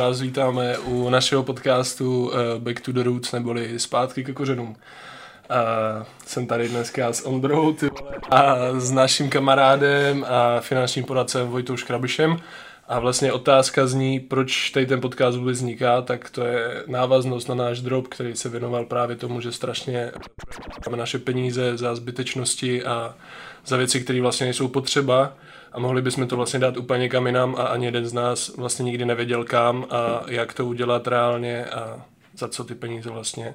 Vás vítáme u našeho podcastu uh, Back to the Roots, neboli Zpátky ke kořenům. Uh, jsem tady dneska s Ondrou a s naším kamarádem a finančním poradcem Vojtou Škrabišem. A vlastně otázka zní, proč tady ten podcast vůbec vzniká, tak to je návaznost na náš drop, který se věnoval právě tomu, že strašně máme naše peníze za zbytečnosti a za věci, které vlastně nejsou potřeba a mohli bychom to vlastně dát úplně kam jinam a ani jeden z nás vlastně nikdy nevěděl kam a jak to udělat reálně a za co ty peníze vlastně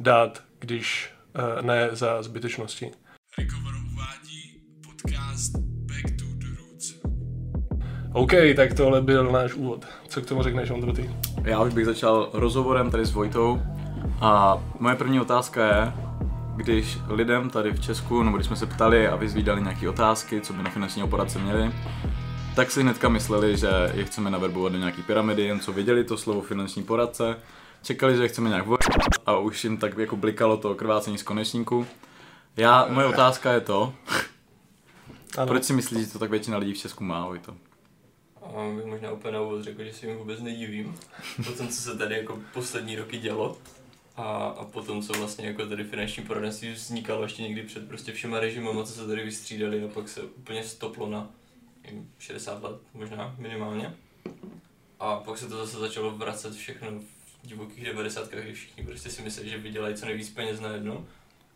dát, když uh, ne za zbytečnosti. Recover uvádí podcast Back to the Roots. OK, tak tohle byl náš úvod. Co k tomu řekneš, Ondro, ty? Já už bych začal rozhovorem tady s Vojtou a moje první otázka je, když lidem tady v Česku, nebo když jsme se ptali a vyzvídali nějaké otázky, co by na finančního poradce měli, tak si hnedka mysleli, že je chceme naverbovat do nějaký pyramidy, jen co viděli to slovo finanční poradce, čekali, že je chceme nějak vojít a už jim tak jako blikalo to krvácení z konečníku. Já, moje otázka je to, ano. proč si myslíš, že to tak většina lidí v Česku má, to? A bych možná úplně na úvod řekl, že si jim vůbec nedivím, po tom, co se tady jako poslední roky dělo a, a potom, co vlastně jako tady finanční poradenství vznikalo ještě někdy před prostě všema režimama, co se tady vystřídali a pak se úplně stoplo na 60 let možná minimálně. A pak se to zase začalo vracet všechno v divokých 90. kdy všichni prostě si mysleli, že vydělají co nejvíc peněz na jedno.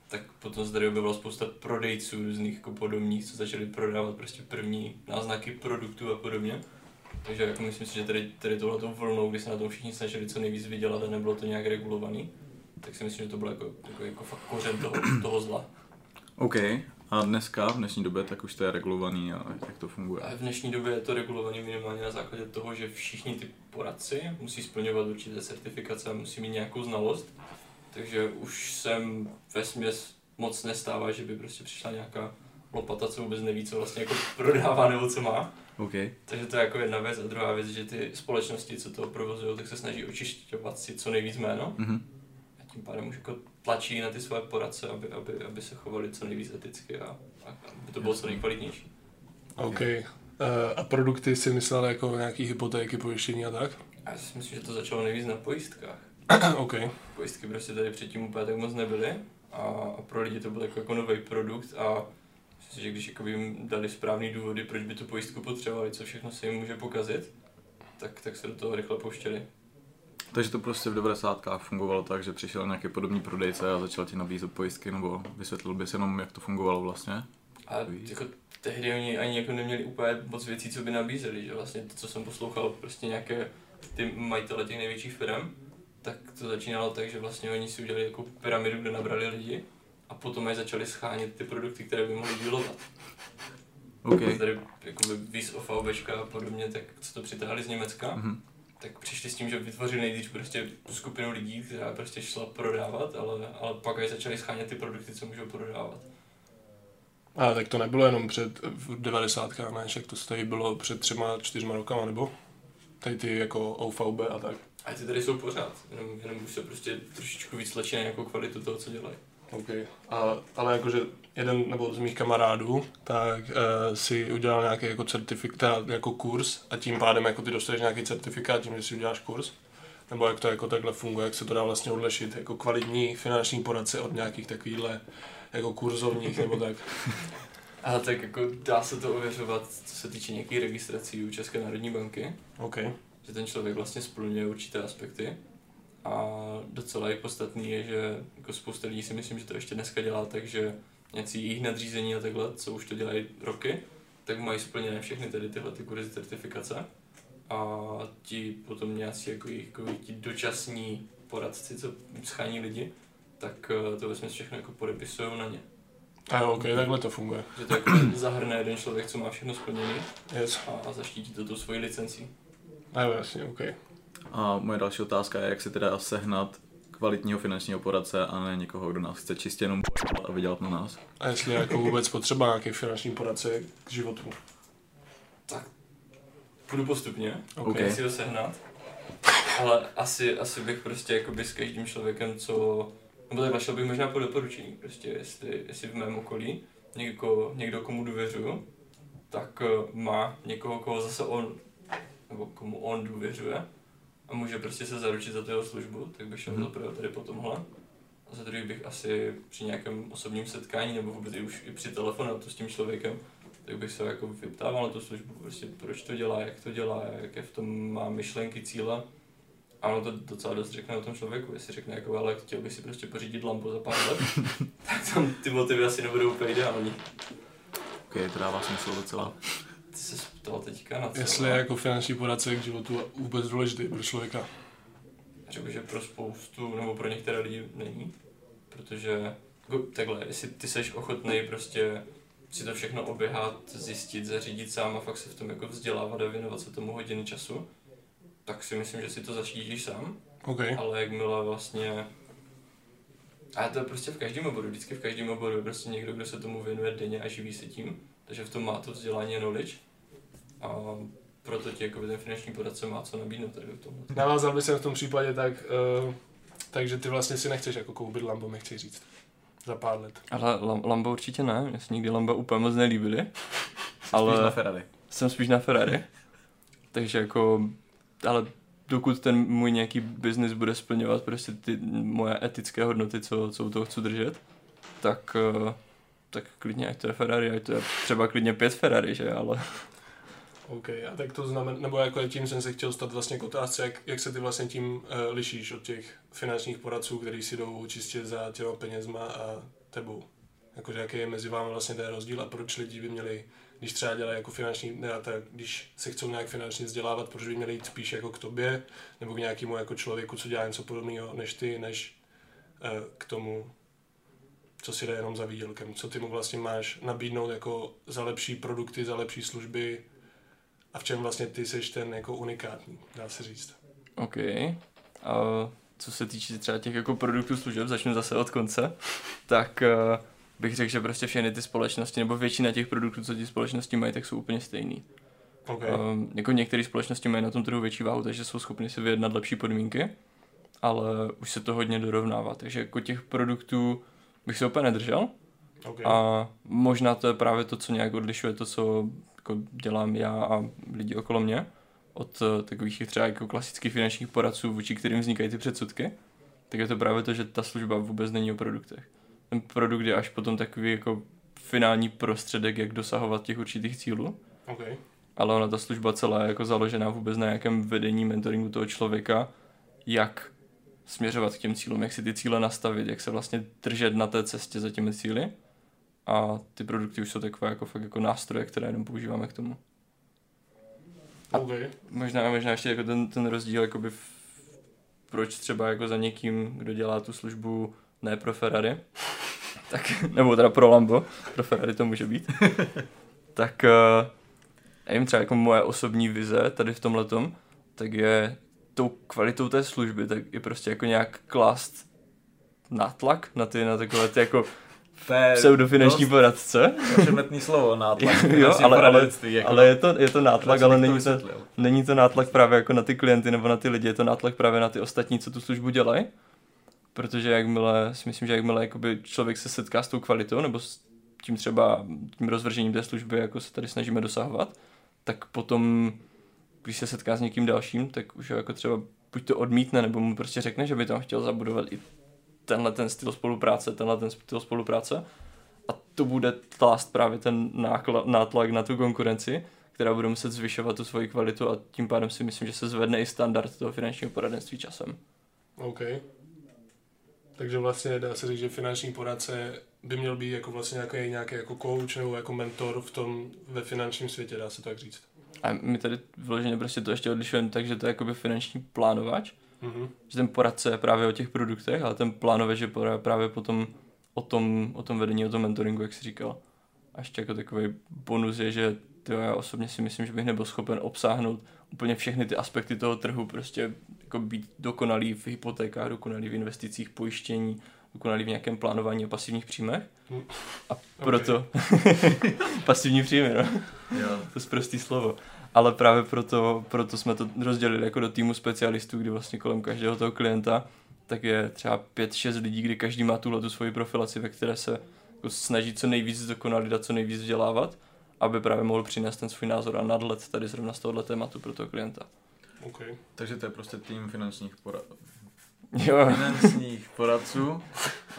Tak potom se tady objevila spousta prodejců různých jako podobných, co začali prodávat prostě první náznaky produktů a podobně. Takže jako myslím si, že tady, tady tohleto vlnou, kdy se na tom všichni snažili co nejvíc vydělat a nebylo to nějak regulovaný, tak si myslím, že to bylo jako, jako, jako fakt kořen toho, toho zla. OK. A dneska, v dnešní době, tak už to je regulovaný a jak to funguje? A v dnešní době je to regulovaný minimálně na základě toho, že všichni ty poradci musí splňovat určité certifikace a musí mít nějakou znalost. Takže už jsem ve směs moc nestává, že by prostě přišla nějaká lopata, co vůbec neví, co vlastně jako prodává nebo co má. Okay. Takže to je jako jedna věc. A druhá věc, že ty společnosti, co to provozují, tak se snaží očišťovat si co nejvíc jméno. Mm-hmm tím pádem už jako tlačí na ty své poradce, aby, aby, aby se chovali co nejvíc eticky a, a aby to bylo co nejkvalitnější. OK. Uh, a produkty si myslel jako nějaký hypotéky, pojištění a tak? Já si myslím, že to začalo nejvíc na pojistkách. OK. Pojistky prostě tady předtím úplně tak moc nebyly a, a pro lidi to byl jako, jako nový produkt a myslím, že když jako jim dali správný důvody, proč by tu pojistku potřebovali, co všechno se jim může pokazit, tak, tak se do toho rychle pouštěli. Takže to prostě v 90. fungovalo tak, že přišel nějaký podobný prodejce a začal ti nabízet pojistky, nebo vysvětlil bys jenom, jak to fungovalo vlastně? A jako tehdy oni ani jako neměli úplně moc věcí, co by nabízeli, že vlastně to, co jsem poslouchal, prostě nějaké ty majitele těch největších firm, tak to začínalo tak, že vlastně oni si udělali jako pyramidu, kde nabrali lidi a potom aj začali schánět ty produkty, které by mohli dílovat. Okay. Tady jako Wies of a podobně, tak co to přitáhli z Německa. Mm-hmm tak přišli s tím, že vytvořili nejdřív prostě skupinu lidí, která prostě šla prodávat, ale, ale pak aj začali schánět ty produkty, co můžou prodávat. A tak to nebylo jenom před v 90. ne, však to tady bylo před třema, čtyřma rokama, nebo? Tady ty jako OVB a tak. A ty tady jsou pořád, jenom, jenom už se prostě trošičku víc tlačí na nějakou kvalitu toho, co dělají. OK. A, ale jakože jeden nebo z mých kamarádů, tak uh, si udělal nějaký jako certifikát, jako kurz a tím pádem jako ty dostaneš nějaký certifikát tím, že si uděláš kurz? Nebo jak to jako takhle funguje, jak se to dá vlastně odlešit, jako kvalitní finanční poradce od nějakých takovýchhle jako kurzovních nebo tak? Ale tak jako dá se to ověřovat, co se týče nějakých registrací u České národní banky. OK. Že ten člověk vlastně splňuje určité aspekty a docela i podstatný je, že jako spousta lidí si myslím, že to ještě dneska dělá takže nějací jejich nadřízení a takhle, co už to dělají roky, tak mají splněné všechny tady tyhle ty kurzy certifikace a ti potom nějací jako, jako ti dočasní poradci, co schání lidi, tak eh, to vlastně všechno jako podepisují na ně. A jo, ok, takhle to funguje. Že to jako zahrne jeden člověk, co má všechno splněné yes. a, a zaštítí to tu svoji licencí. A jo, jasně, ok. A moje další otázka je, jak si teda sehnat kvalitního finančního poradce a ne někoho, kdo nás chce čistě jenom a vydělat na nás. A jestli je jako vůbec potřeba nějaký finanční poradce k životu? Tak půjdu postupně, okay. si ho sehnat. Ale asi, asi bych prostě jakoby s každým člověkem, co... Nebo tak šel bych možná po doporučení, prostě jestli, jestli v mém okolí někdo, někdo komu důvěřuju, tak eh, má někoho, koho zase on, nebo komu on důvěřuje, a může prostě se zaručit za tu jeho službu, tak bych šel Mhm. mm. zaprvé tady po tomhle. A za druhý bych asi při nějakém osobním setkání nebo vůbec i už i při telefonatu s tím člověkem, tak bych se jako vyptával na tu službu, prostě proč to dělá, jak to dělá, jaké v tom má myšlenky, cíle. A ono to docela dost řekne o tom člověku, jestli řekne jako, ale chtěl bych si prostě pořídit lampu za pár let, tak tam ty motivy asi nebudou úplně ideální. Ok, to dává smysl docela. Ty se ptal teďka na co? Jestli je jako finanční poradce k životu vůbec důležitý pro člověka. Řekl, že pro spoustu, nebo pro některé lidi není, protože jako takhle, jestli ty seš ochotný prostě si to všechno oběhat, zjistit, zařídit sám a fakt se v tom jako vzdělávat a věnovat se tomu hodiny času, tak si myslím, že si to zaštítíš sám, OK. ale jakmile vlastně a to je prostě v každém oboru, vždycky v každém oboru prostě někdo, kdo se tomu věnuje denně a živí se tím, takže v tom má to vzdělání a knowledge a proto ti jako ten finanční poradce má co nabídnout tady v tom. Navázal bych se v tom případě tak, uh, takže ty vlastně si nechceš jako koupit Lambo, mi chci říct. Za pár let. Ale Lam- Lambo určitě ne, mně se nikdy Lambo úplně moc nelíbily. Ale... Ale na Ferrari. jsem spíš na Ferrari. Takže jako, ale dokud ten můj nějaký biznis bude splňovat prostě ty moje etické hodnoty, co, co u toho chci držet, tak, eh, tak klidně, ať to je Ferrari, ať to je třeba klidně pět Ferrari, že, ale OK, a tak to znamená, nebo jako tím jsem se chtěl stát vlastně k otázce, jak, jak se ty vlastně tím uh, lišíš od těch finančních poradců, kteří si jdou čistě za těma penězma a tebou. Jakože jaký je mezi vámi vlastně ten rozdíl a proč lidi by měli, když třeba dělají jako finanční, ne, tak když se chcou nějak finančně vzdělávat, proč by měli jít spíš jako k tobě, nebo k nějakému jako člověku, co dělá něco podobného než ty, než uh, k tomu, co si jde jenom za výdělkem. Co ty mu vlastně máš nabídnout jako za lepší produkty, za lepší služby, a v čem vlastně ty seš ten jako unikátní, dá se říct. OK. A co se týče třeba těch jako produktů služeb, začnu zase od konce, tak uh, bych řekl, že prostě všechny ty společnosti, nebo většina těch produktů, co ty společnosti mají, tak jsou úplně stejný. Okay. Um, jako některé společnosti mají na tom trhu větší váhu, takže jsou schopni si vyjednat lepší podmínky, ale už se to hodně dorovnává. Takže jako těch produktů bych se úplně nedržel okay. a možná to je právě to, co nějak odlišuje to, co jako dělám já a lidi okolo mě od uh, takových třeba jako klasických finančních poradců, vůči kterým vznikají ty předsudky, tak je to právě to, že ta služba vůbec není o produktech. Ten produkt je až potom takový jako finální prostředek, jak dosahovat těch určitých cílů okay. ale ona ta služba celá je jako založená vůbec na nějakém vedení, mentoringu toho člověka, jak směřovat k těm cílům, jak si ty cíle nastavit, jak se vlastně držet na té cestě za těmi cíly. A ty produkty už jsou takové jako fakt jako nástroje, které jenom používáme k tomu. A- Okay. Možná, možná ještě jako ten, ten rozdíl, jakoby v, proč třeba jako za někým, kdo dělá tu službu ne pro Ferrari, tak, nebo teda pro Lambo, pro Ferrari to může být, tak uh, nevím, třeba jako moje osobní vize tady v tom letom, tak je tou kvalitou té služby, tak je prostě jako nějak klást nátlak na ty, na takové ty jako pseudofinanční dost poradce. Přemetný slovo, nátlak. Jo, ale- ale- jako, Ale je to, je to nátlak, ale není to, vysvětlil. není to nátlak právě jako na ty klienty nebo na ty lidi, je to nátlak právě na ty ostatní, co tu službu dělají. Protože jakmile, si myslím, že jakmile jakoby člověk se setká s tou kvalitou nebo s tím třeba tím rozvržením té služby, jako se tady snažíme dosahovat, tak potom, když se setká s někým dalším, tak už ho jako třeba buď to odmítne, nebo mu prostě řekne, že by tam chtěl zabudovat i tenhle ten styl spolupráce, tenhle ten styl spolupráce. A to bude tlást právě ten nákla, nátlak na tu konkurenci, která bude muset zvyšovat tu svoji kvalitu a tím pádem si myslím, že se zvedne i standard toho finančního poradenství časem. OK. Takže vlastně dá se říct, že finanční poradce by měl být jako vlastně nějaký, nějaký jako coach nebo jako mentor v tom ve finančním světě, dá se tak říct. A my tady vyloženě prostě to ještě odlišujeme tak, že to je jakoby finanční plánovač, Mhm. že ten poradce je právě o těch produktech, ale ten plánovač je právě- právě potom o tom, o tom vedení, o tom mentoringu, jak jsi říkal. A ještě jako takový bonus je, že tyjo, já osobně si myslím, že bych nebyl schopen obsáhnout úplně všechny ty aspekty toho trhu, prostě jako být dokonalý v hypotékách, dokonalý v investicích, pojištění, dokonalý v nějakém plánování a pasivních příjmech. Hm. A proto pasivní příjmy, no. Jo. To je prostý slovo. Ale právě proto, proto jsme to rozdělili jako do týmu specialistů, kdy vlastně kolem každého toho klienta tak je třeba 5-6 lidí, kdy každý má tuhle tu svoji profilaci, ve které se jako snaží co nejvíc zdokonalit a co nejvíc vzdělávat, aby právě mohl přinést ten svůj názor a nadhled tady zrovna z tohohle tématu pro toho klienta. OK. Takže to je prostě tým finančních porad, Jo, finančních poradců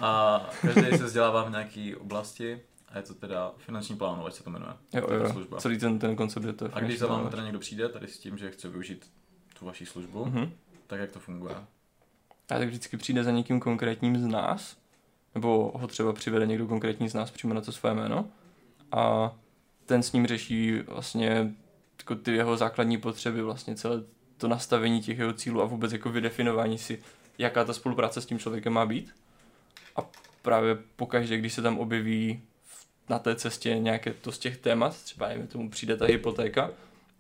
a každý se vzdělává v nějaké oblasti a je to teda finanční plánovač se to jmenuje. jo, To jo. služba. Celý ten, ten koncept je to. A když za vámi teda někdo přijde tady s tím, že chce využít tu vaši službu, Mhm. tak jak to funguje? A tak vždycky přijde za někým konkrétním z nás, nebo ho třeba přivede někdo konkrétní z nás přímo na to své jméno a ten s ním řeší vlastně jako ty jeho základní potřeby, vlastně celé to nastavení těch jeho cílů a vůbec jako vydefinování si, jaká ta spolupráce s tím člověkem má být. A právě pokaždé, když se tam objeví na té cestě nějaké to z těch témat, třeba nevím, tomu přijde ta hypotéka,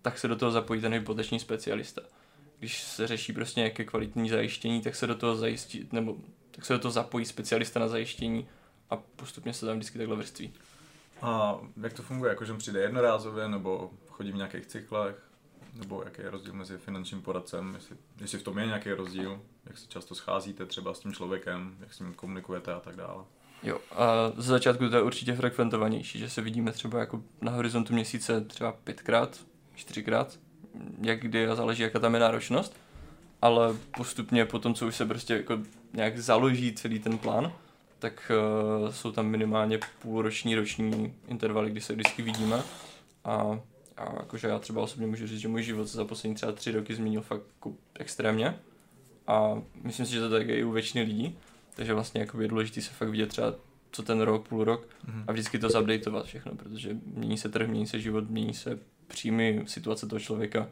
tak se do toho zapojí ten hypoteční specialista když se řeší prostě nějaké kvalitní zajištění, tak se do toho zajistí, nebo tak se do toho zapojí specialista na zajištění a postupně se tam vždycky takhle vrství. A jak to funguje? Jakože přijde jednorázově, nebo chodí v nějakých cyklech? Nebo jaký je rozdíl mezi finančním poradcem? Jestli, jestli v tom je nějaký rozdíl? Jak se často scházíte třeba s tím člověkem? Jak s ním komunikujete a tak dále? Jo, a ze začátku to je určitě frekventovanější, že se vidíme třeba jako na horizontu měsíce třeba pětkrát, čtyřikrát, jak kdy a záleží, jaká tam je náročnost, ale postupně po tom, co už se prostě jako nějak založí celý ten plán, tak uh, jsou tam minimálně půlroční, roční intervaly, kdy se vždycky vidíme a, a jakože já třeba osobně můžu říct, že můj život se za poslední třeba tři roky změnil fakt jako extrémně a myslím si, že to tak je i u většiny lidí, takže vlastně jako je důležité se fakt vidět třeba co ten rok, půl rok Mhm. a vždycky to zupdateovat všechno, protože mění se trh, mění se život, mění se příjmy, situace toho člověka.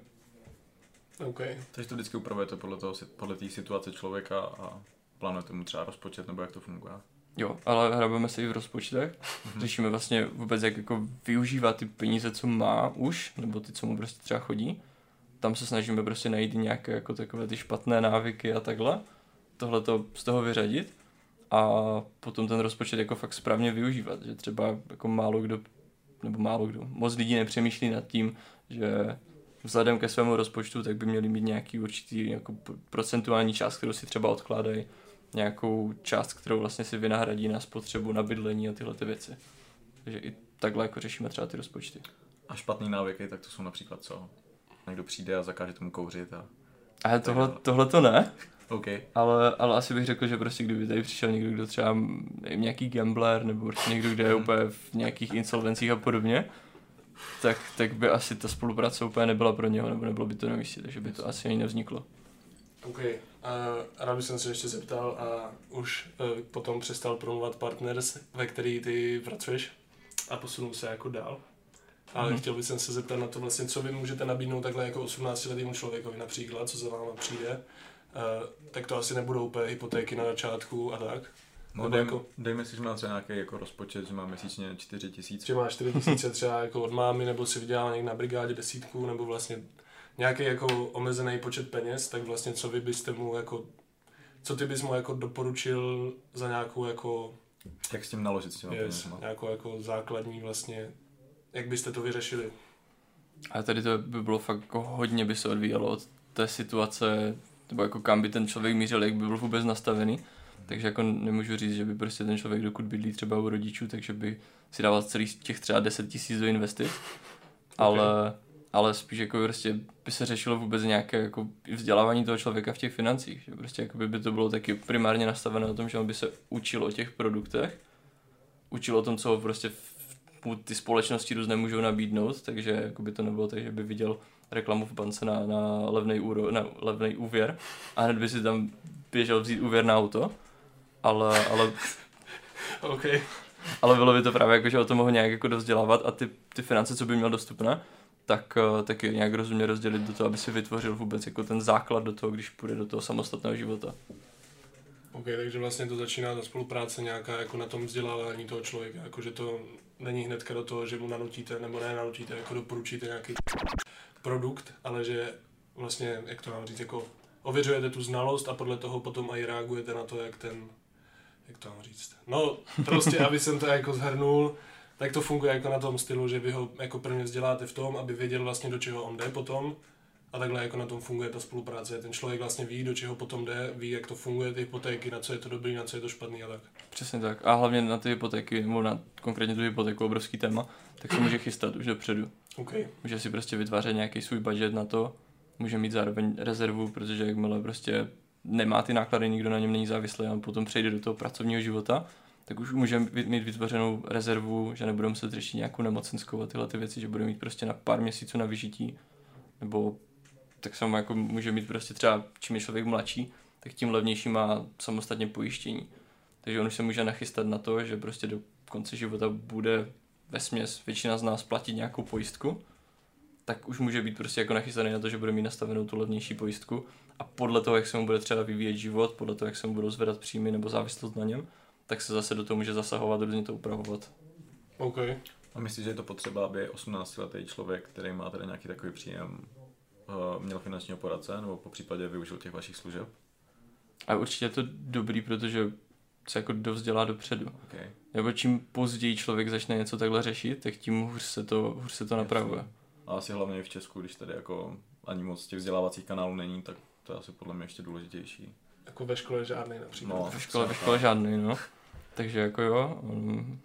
OK. Takže to vždycky upravujete podle toho, podle té situace člověka a plánujete mu třeba rozpočet, nebo jak to funguje? Jo, ale hrabeme se i v rozpočtech. Řešíme vlastně vůbec, jak jako využívat ty peníze, co má už, nebo ty, co mu prostě třeba chodí. Tam se snažíme prostě najít nějaké jako takové ty špatné návyky a takhle. Tohle to z toho vyřadit a potom ten rozpočet jako fakt správně využívat, že třeba jako málo kdo, nebo málo kdo, moc lidí nepřemýšlí nad tím, že vzhledem ke svému rozpočtu, tak by měli mít nějaký určitý jako procentuální část, kterou si třeba odkládají, nějakou část, kterou vlastně si vynahradí na spotřebu, na bydlení a tyhle ty věci. Takže i takhle jako řešíme třeba ty rozpočty. A špatný návyky, tak to jsou například co? Někdo přijde a zakáže tomu kouřit a... Ale tohle, tohle to ne, OK. ale, ale asi bych řekl, že prostě kdyby tady přišel někdo, kdo třeba nevím, nějaký gambler, nebo prostě někdo, kdo je úplně v nějakých insolvencích a podobně, tak, tak by asi ta spolupráce úplně nebyla pro něho, nebo nebylo by to na místě, takže by to asi ani nevzniklo. OK. A rád bych se ještě zeptal a už uh, potom přestal promluvat partners, ve který ty pracuješ a posunul se jako dál. Ale Mhm. chtěl bych se zeptat na to vlastně, co vy můžete nabídnout takhle jako 18 letýmu člověkovi například, co za váma přijde. Uh, tak to asi nebudou úplně hypotéky na začátku a tak. No, dej, jako- dejme si, že má třeba nějaký jako rozpočet, že má měsíčně 4 tisíce. Že máš 4 tisíce třeba jako od mámy, nebo si vydělal někde na brigádě desítku, nebo vlastně nějaký jako omezený počet peněz, tak vlastně co vy byste mu jako, co ty bys mu jako doporučil za nějakou jako, Jak s tím naložit s těma yes, penězma? nějakou jako základní vlastně, jak byste to vyřešili? A tady to by bylo fakt jako hodně by se odvíjelo od té situace, nebo jako kam by ten člověk mířil, jak by byl vůbec nastavený. Takže jako nemůžu říct, že by prostě ten člověk, dokud bydlí třeba u rodičů, takže by si dával celých těch třeba 10 tisíc do investic. Ale, ale spíš jako prostě by se řešilo vůbec nějaké jako vzdělávání toho člověka v těch financích. Že prostě jako by to bylo taky primárně nastaveno na tom, že on by se učil o těch produktech, učil o tom, co prostě v- mu ty společnosti různé můžou nabídnout, takže jako by to nebylo tak, že by viděl reklamu v bance na, na levný, úro, na levný úvěr a hned by si tam běžel vzít úvěr na auto, ale, ale, OK. ale bylo by to právě jako, že o tom mohl nějak jako dovzdělávat a ty, ty finance, co by měl dostupné, tak, eh, tak je nějak rozumně rozdělit do toho, aby si vytvořil vůbec jako ten základ do toho, když půjde do toho samostatného života. OK, takže vlastně to začíná ta spolupráce nějaká jako na tom vzdělávání toho člověka, jako že to není hnedka do toho, že mu nanutíte nebo ne nanutíte, jako doporučíte nějaký produkt, ale že vlastně, jak to mám říct, jako ověřujete tu znalost a podle toho potom i reagujete na to, jak ten, jak to mám říct. No, prostě, aby jsem to jako zhrnul, tak to funguje jako na tom stylu, že vy ho jako prvně vzděláte v tom, aby věděl vlastně do čeho on jde potom, a takhle jako na tom funguje ta spolupráce. Ten člověk vlastně ví, do čeho potom jde, ví, jak to funguje, ty hypotéky, na co je to dobrý, na co je to špatný a tak. Přesně tak. A hlavně na ty hypotéky, nebo na konkrétně tu hypotéku, obrovský téma, tak se může chystat už dopředu. OK. Může si prostě vytvářet nějaký svůj budget na to, může mít zároveň rezervu, protože jakmile prostě nemá ty náklady, nikdo na něm není závislý a potom přejde do toho pracovního života, tak už může mít vytvořenou rezervu, že nebude muset řešit nějakou nemocenskou a tyhle ty věci, že bude mít prostě na pár měsíců na vyžití, nebo tak samo jako může mít prostě třeba, čím je člověk mladší, tak tím levnější má samostatně pojištění. Takže on už se může nachystat na to, že prostě do konce života bude ve směs většina z nás platit nějakou pojistku, tak už může být prostě jako nachystaný na to, že bude mít nastavenou tu levnější pojistku a podle toho, jak se mu bude třeba vyvíjet život, podle toho, jak se mu budou zvedat příjmy nebo závislost na něm, tak se zase do toho může zasahovat, různě to upravovat. OK. A myslíš, že je to potřeba, aby 18-letý člověk, který má teda nějaký takový příjem, uh, měl finančního poradce, nebo po případě využil těch vašich služeb? A určitě je to dobrý, protože se jako dovzdělá dopředu. Okay. Nebo čím později člověk začne něco takhle řešit, tak tím hůř se to, hůř se to napravuje. A asi hlavně v Česku, když tady jako ani moc těch vzdělávacích kanálů není, tak to je asi podle mě ještě důležitější. Jako ve škole žádný například. No, Ve škole, ve škole žádný, no. Takže jako jo, um,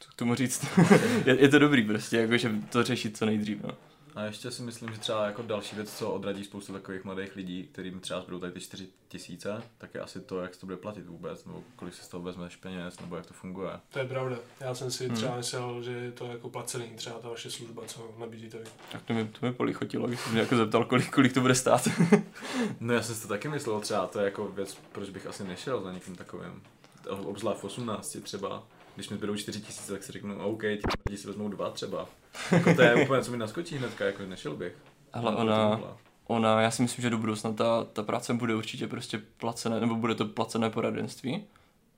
co k tomu říct? je, je, to dobrý prostě, jako, že to řešit co nejdřív, no. A ještě si myslím, že třeba jako další věc, co odradí spoustu takových mladých lidí, kterým třeba zbudou tady ty 4 tisíce, tak je asi to, jak se to bude platit vůbec, nebo kolik si z toho vezmeš peněz, nebo jak to funguje. To je pravda. Já jsem si třeba hmm. myslel, že je to jako placený, třeba ta vaše služba, co nabízíte vy. Tak to mi, to mi polichotilo, když jsem mě jako zeptal, kolik, kolik to bude stát. no já jsem si to taky myslel, třeba to je jako věc, proč bych asi nešel za někým takovým. Obzvlášť v 18 třeba, když mi zbydou 4 tisíce, tak si řeknu, OK, ti lidi si vezmou dva třeba. Jako to je úplně, co mi naskočí hnedka, jako nešel bych. Ale ona, ona, já si myslím, že do budoucna ta, ta práce bude určitě prostě placené, nebo bude to placené poradenství.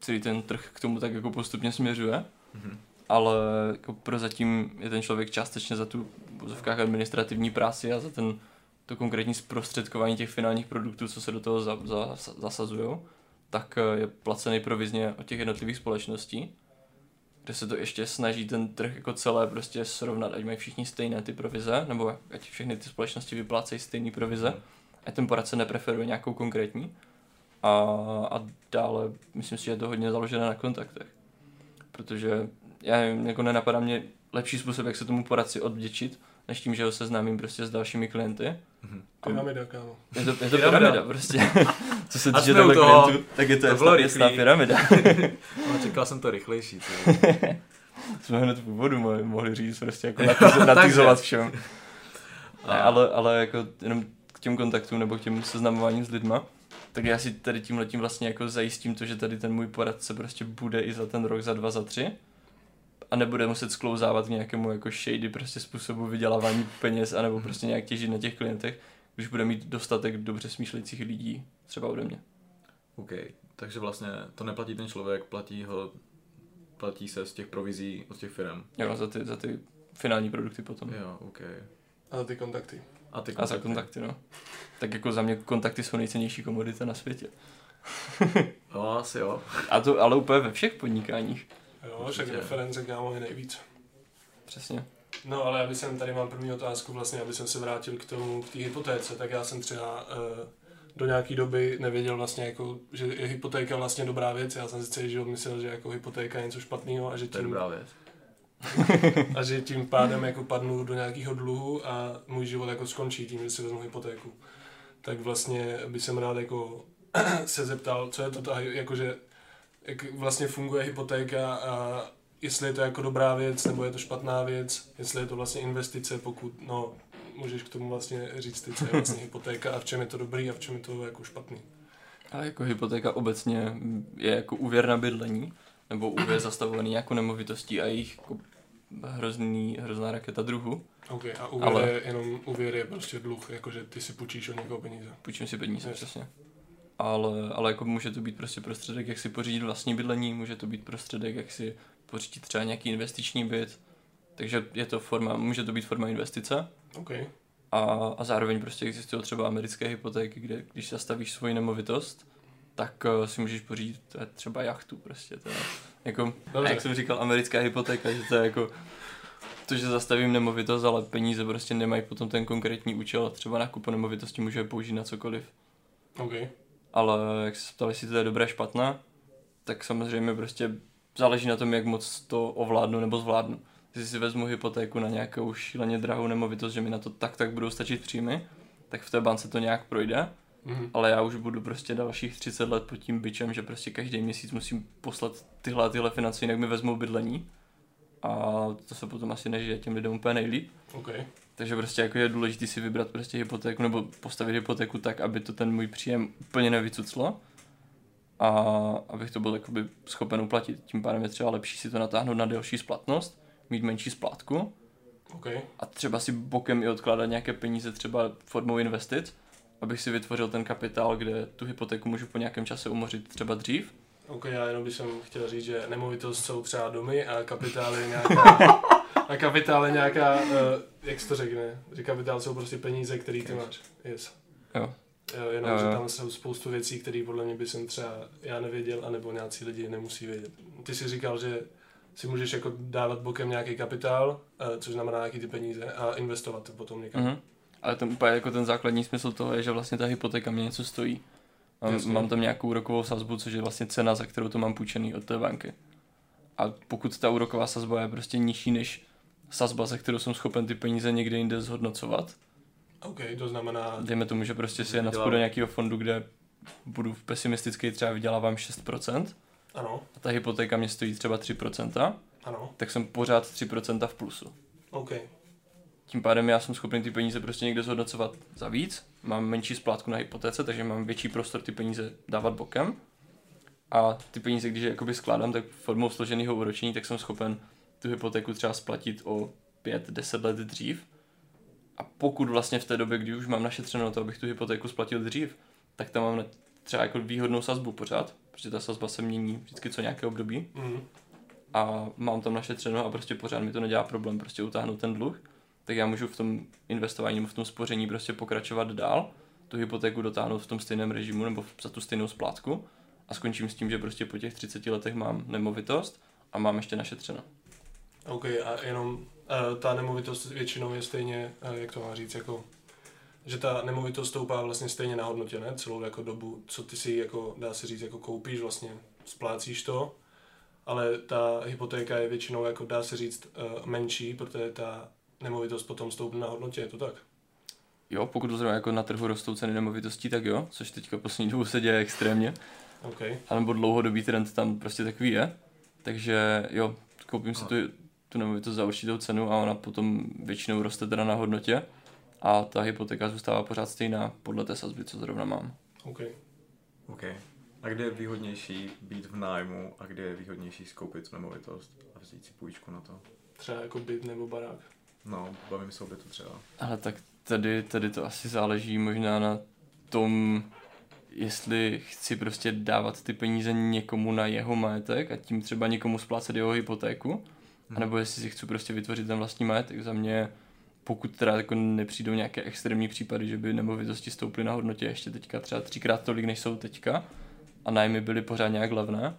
Celý ten trh k tomu tak jako postupně směřuje. Mm-hmm. Ale jako prozatím je ten člověk částečně za tu v administrativní práci a za ten to konkrétní zprostředkování těch finálních produktů, co se do toho za, za, zasazují, tak je placený provizně od těch jednotlivých společností kde se to ještě snaží ten trh jako celé prostě srovnat, ať mají všichni stejné ty provize, nebo ať všechny ty společnosti vyplácejí stejné provize, ať ten poradce nepreferuje nějakou konkrétní. A, a dále myslím si, že je to hodně založené na kontaktech. Protože já jako nenapadá mě lepší způsob, jak se tomu poradci odvděčit, než tím, že ho seznámím prostě s dalšími klienty. Mm-hmm. Pyramida, kámo. Je to, je to pyramida, prostě. Co se týče toho klientů, tak je to, to jasná pyramida. no, čekal jsem to rychlejší. Jsme hned v úvodu mohli, mohli říct, prostě jako natýzovat všem. Ne, ale, ale jako jenom k těm kontaktům nebo k těm seznamováním s lidma, tak já si tady tím letím vlastně jako zajistím to, že tady ten můj poradce prostě bude i za ten rok, za dva, za tři a nebude muset sklouzávat k nějakému jako shady prostě způsobu vydělávání peněz anebo mhm. prostě nějak těžit na těch klientech, když bude mít dostatek dobře smýšlejících lidí, třeba ode mě. OK, takže vlastně to neplatí ten člověk, platí ho, platí se z těch provizí od těch firm. Jo, za ty, za ty finální produkty potom. Jo, OK. A za ty kontakty. A, ty kontakty. A za kontakty, no. Tak jako za mě kontakty jsou nejcennější komodita na světě. no, asi jo. A to ale úplně ve všech podnikáních. Jo, však reference kámo je nejvíc. Přesně. No ale aby jsem tady mám první otázku vlastně, aby jsem se vrátil k tomu, k té hypotéce, tak já jsem třeba uh, do nějaké doby nevěděl vlastně jako, že je hypotéka vlastně dobrá věc, já jsem si celý život myslel, že jako hypotéka je něco špatného a že tím... To je dobrá věc. a že tím pádem jako padnu do nějakého dluhu a můj život jako skončí tím, že si vezmu hypotéku. Tak vlastně by jsem rád jako se zeptal, co je to ta, jakože jak vlastně funguje hypotéka a jestli je to jako dobrá věc, nebo je to špatná věc, jestli je to vlastně investice, pokud, no, můžeš k tomu vlastně říct ty, co je vlastně hypotéka a v čem je to dobrý a v čem je to jako špatný. A jako hypotéka obecně je jako úvěr na bydlení, nebo úvěr zastavovaný jako nemovitostí a jejich jako hrozný, hrozná raketa druhu. Ok, a úvěr ale... je jenom úvěr je prostě dluh, jakože ty si půjčíš od někoho peníze. Půjčím si peníze, yes. přesně ale, ale jako může to být prostě prostředek, jak si pořídit vlastní bydlení, může to být prostředek, jak si pořídit třeba nějaký investiční byt, takže je to forma, může to být forma investice. Okay. A, a zároveň prostě existují třeba americké hypotéky, kde když zastavíš svoji nemovitost, tak uh, si můžeš pořídit třeba jachtu prostě. To je, jako, jak jsem říkal, americká hypotéka, že to je jako to, že zastavím nemovitost, ale peníze prostě nemají potom ten konkrétní účel. Třeba nákup nemovitosti může použít na cokoliv. Okay ale jak se ptali, jestli to je dobré, špatné, tak samozřejmě prostě záleží na tom, jak moc to ovládnu nebo zvládnu. Když si vezmu hypotéku na nějakou šíleně drahou nemovitost, že mi na to tak tak budou stačit příjmy, tak v té bance to nějak projde, Mhm. ale já už budu prostě dalších 30 let pod tím byčem, že prostě každý měsíc musím poslat tyhle tyhle finance, jinak mi vezmou bydlení a to se potom asi nežije těm lidem úplně nejlíp. OK. Takže prostě jako je důležité si vybrat prostě hypotéku nebo postavit hypotéku tak, aby to ten můj příjem úplně nevycuclo a abych to byl jakoby schopen uplatit. Tím pádem je třeba lepší si to natáhnout na delší splatnost, mít menší splátku OK. a třeba si bokem i odkládat nějaké peníze třeba formou investic, abych si vytvořil ten kapitál, kde tu hypotéku můžu po nějakém čase umořit třeba dřív. OK, já jenom bych jsem chtěl říct, že nemovitost jsou třeba domy a kapitál je nějaká... a kapitál je nějaká, uh, jak se to řekne? Že kapitál jsou prostě peníze, které ty máš. Yes. Jo. Jo, jenom, Jo, jo, že tam jsou spoustu věcí, které podle mě by jsem třeba já nevěděl, anebo nějací lidi nemusí vědět. Ty jsi říkal, že si můžeš jako dávat bokem nějaký kapitál, eh, což znamená nějaký ty peníze a investovat to potom někam. Mhm. Ale ten úplně jako ten základní smysl toho je, že vlastně ta hypotéka mě něco stojí. Mám, Jasně. mám tam nějakou úrokovou sazbu, což je vlastně cena, za kterou to mám půjčený od té banky. A pokud ta úroková sazba je prostě nižší než sazba, za kterou jsem schopen ty peníze někde jinde zhodnocovat, OK, to znamená, dejme tomu, že prostě si je nadspu do nějakého fondu, kde budu v pesimistický třeba vydělávám 6% ano, a ta hypotéka mě stojí třeba 3%, ano, tak jsem pořád 3% v plusu. OK, Tím pádem já jsem schopný ty peníze prostě někde zhodnocovat za víc, mám menší splátku na hypotéce, takže mám větší prostor ty peníze dávat bokem. A ty peníze, když je jakoby skládám, tak formou složeného úročení, tak jsem schopen tu hypotéku třeba splatit o 5-10 let dřív. A pokud vlastně v té době, kdy už mám našetřeno na to, abych tu hypotéku splatil dřív, tak tam mám třeba jako výhodnou sazbu pořád, protože ta sazba se mění vždycky co nějaké období. Mm, a mám tam našetřeno a prostě pořád mi to nedělá problém prostě utáhnout ten dluh, tak já můžu v tom investování nebo v tom spoření prostě pokračovat dál, tu hypotéku dotáhnout v tom stejném režimu nebo za tu stejnou splátku. A skončím s tím, že prostě po těch 30 letech mám nemovitost a mám ještě našetřeno. OK, a jenom ta nemovitost většinou je stejně, uh, jak to mám říct, jako že ta nemovitost stoupá vlastně stejně na hodnotě, ne? Celou jako dobu, co ty si jako, dá se říct, jako koupíš, vlastně splácíš to, ale ta hypotéka je většinou, jako dá se říct, uh, menší, protože ta nemovitost potom stoupne na hodnotě, je to tak? Jo, pokud zrovna jako na trhu rostou ceny nemovitostí, tak jo, což teďka poslední dobou se děje extrémně, OK, alebo dlouhodobý trend tam prostě takový je. Takže jo, koupím si tu, tu nemovitost za určitou cenu a ona potom většinou roste teda na hodnotě a ta hypotéka zůstává pořád stejná podle té sazby, co zrovna mám. OK. OK. A kde je výhodnější být v nájmu a kde je výhodnější skoupit tu nemovitost a vzít si půjčku na to? Třeba jako byt nebo barák. No, bavím se o bytu třeba. Ale tak tady, tady to asi záleží možná na tom, jestli chci prostě dávat ty peníze někomu na jeho majetek a tím třeba někomu splácet jeho hypotéku, anebo jestli si chci prostě vytvořit ten vlastní majetek. Za mě, pokud teda jako nepřijdou nějaké extrémní případy, že by nemovitosti stouply na hodnotě ještě teďka třeba třikrát tolik, než jsou teďka a nájmy byly pořád nějak levné,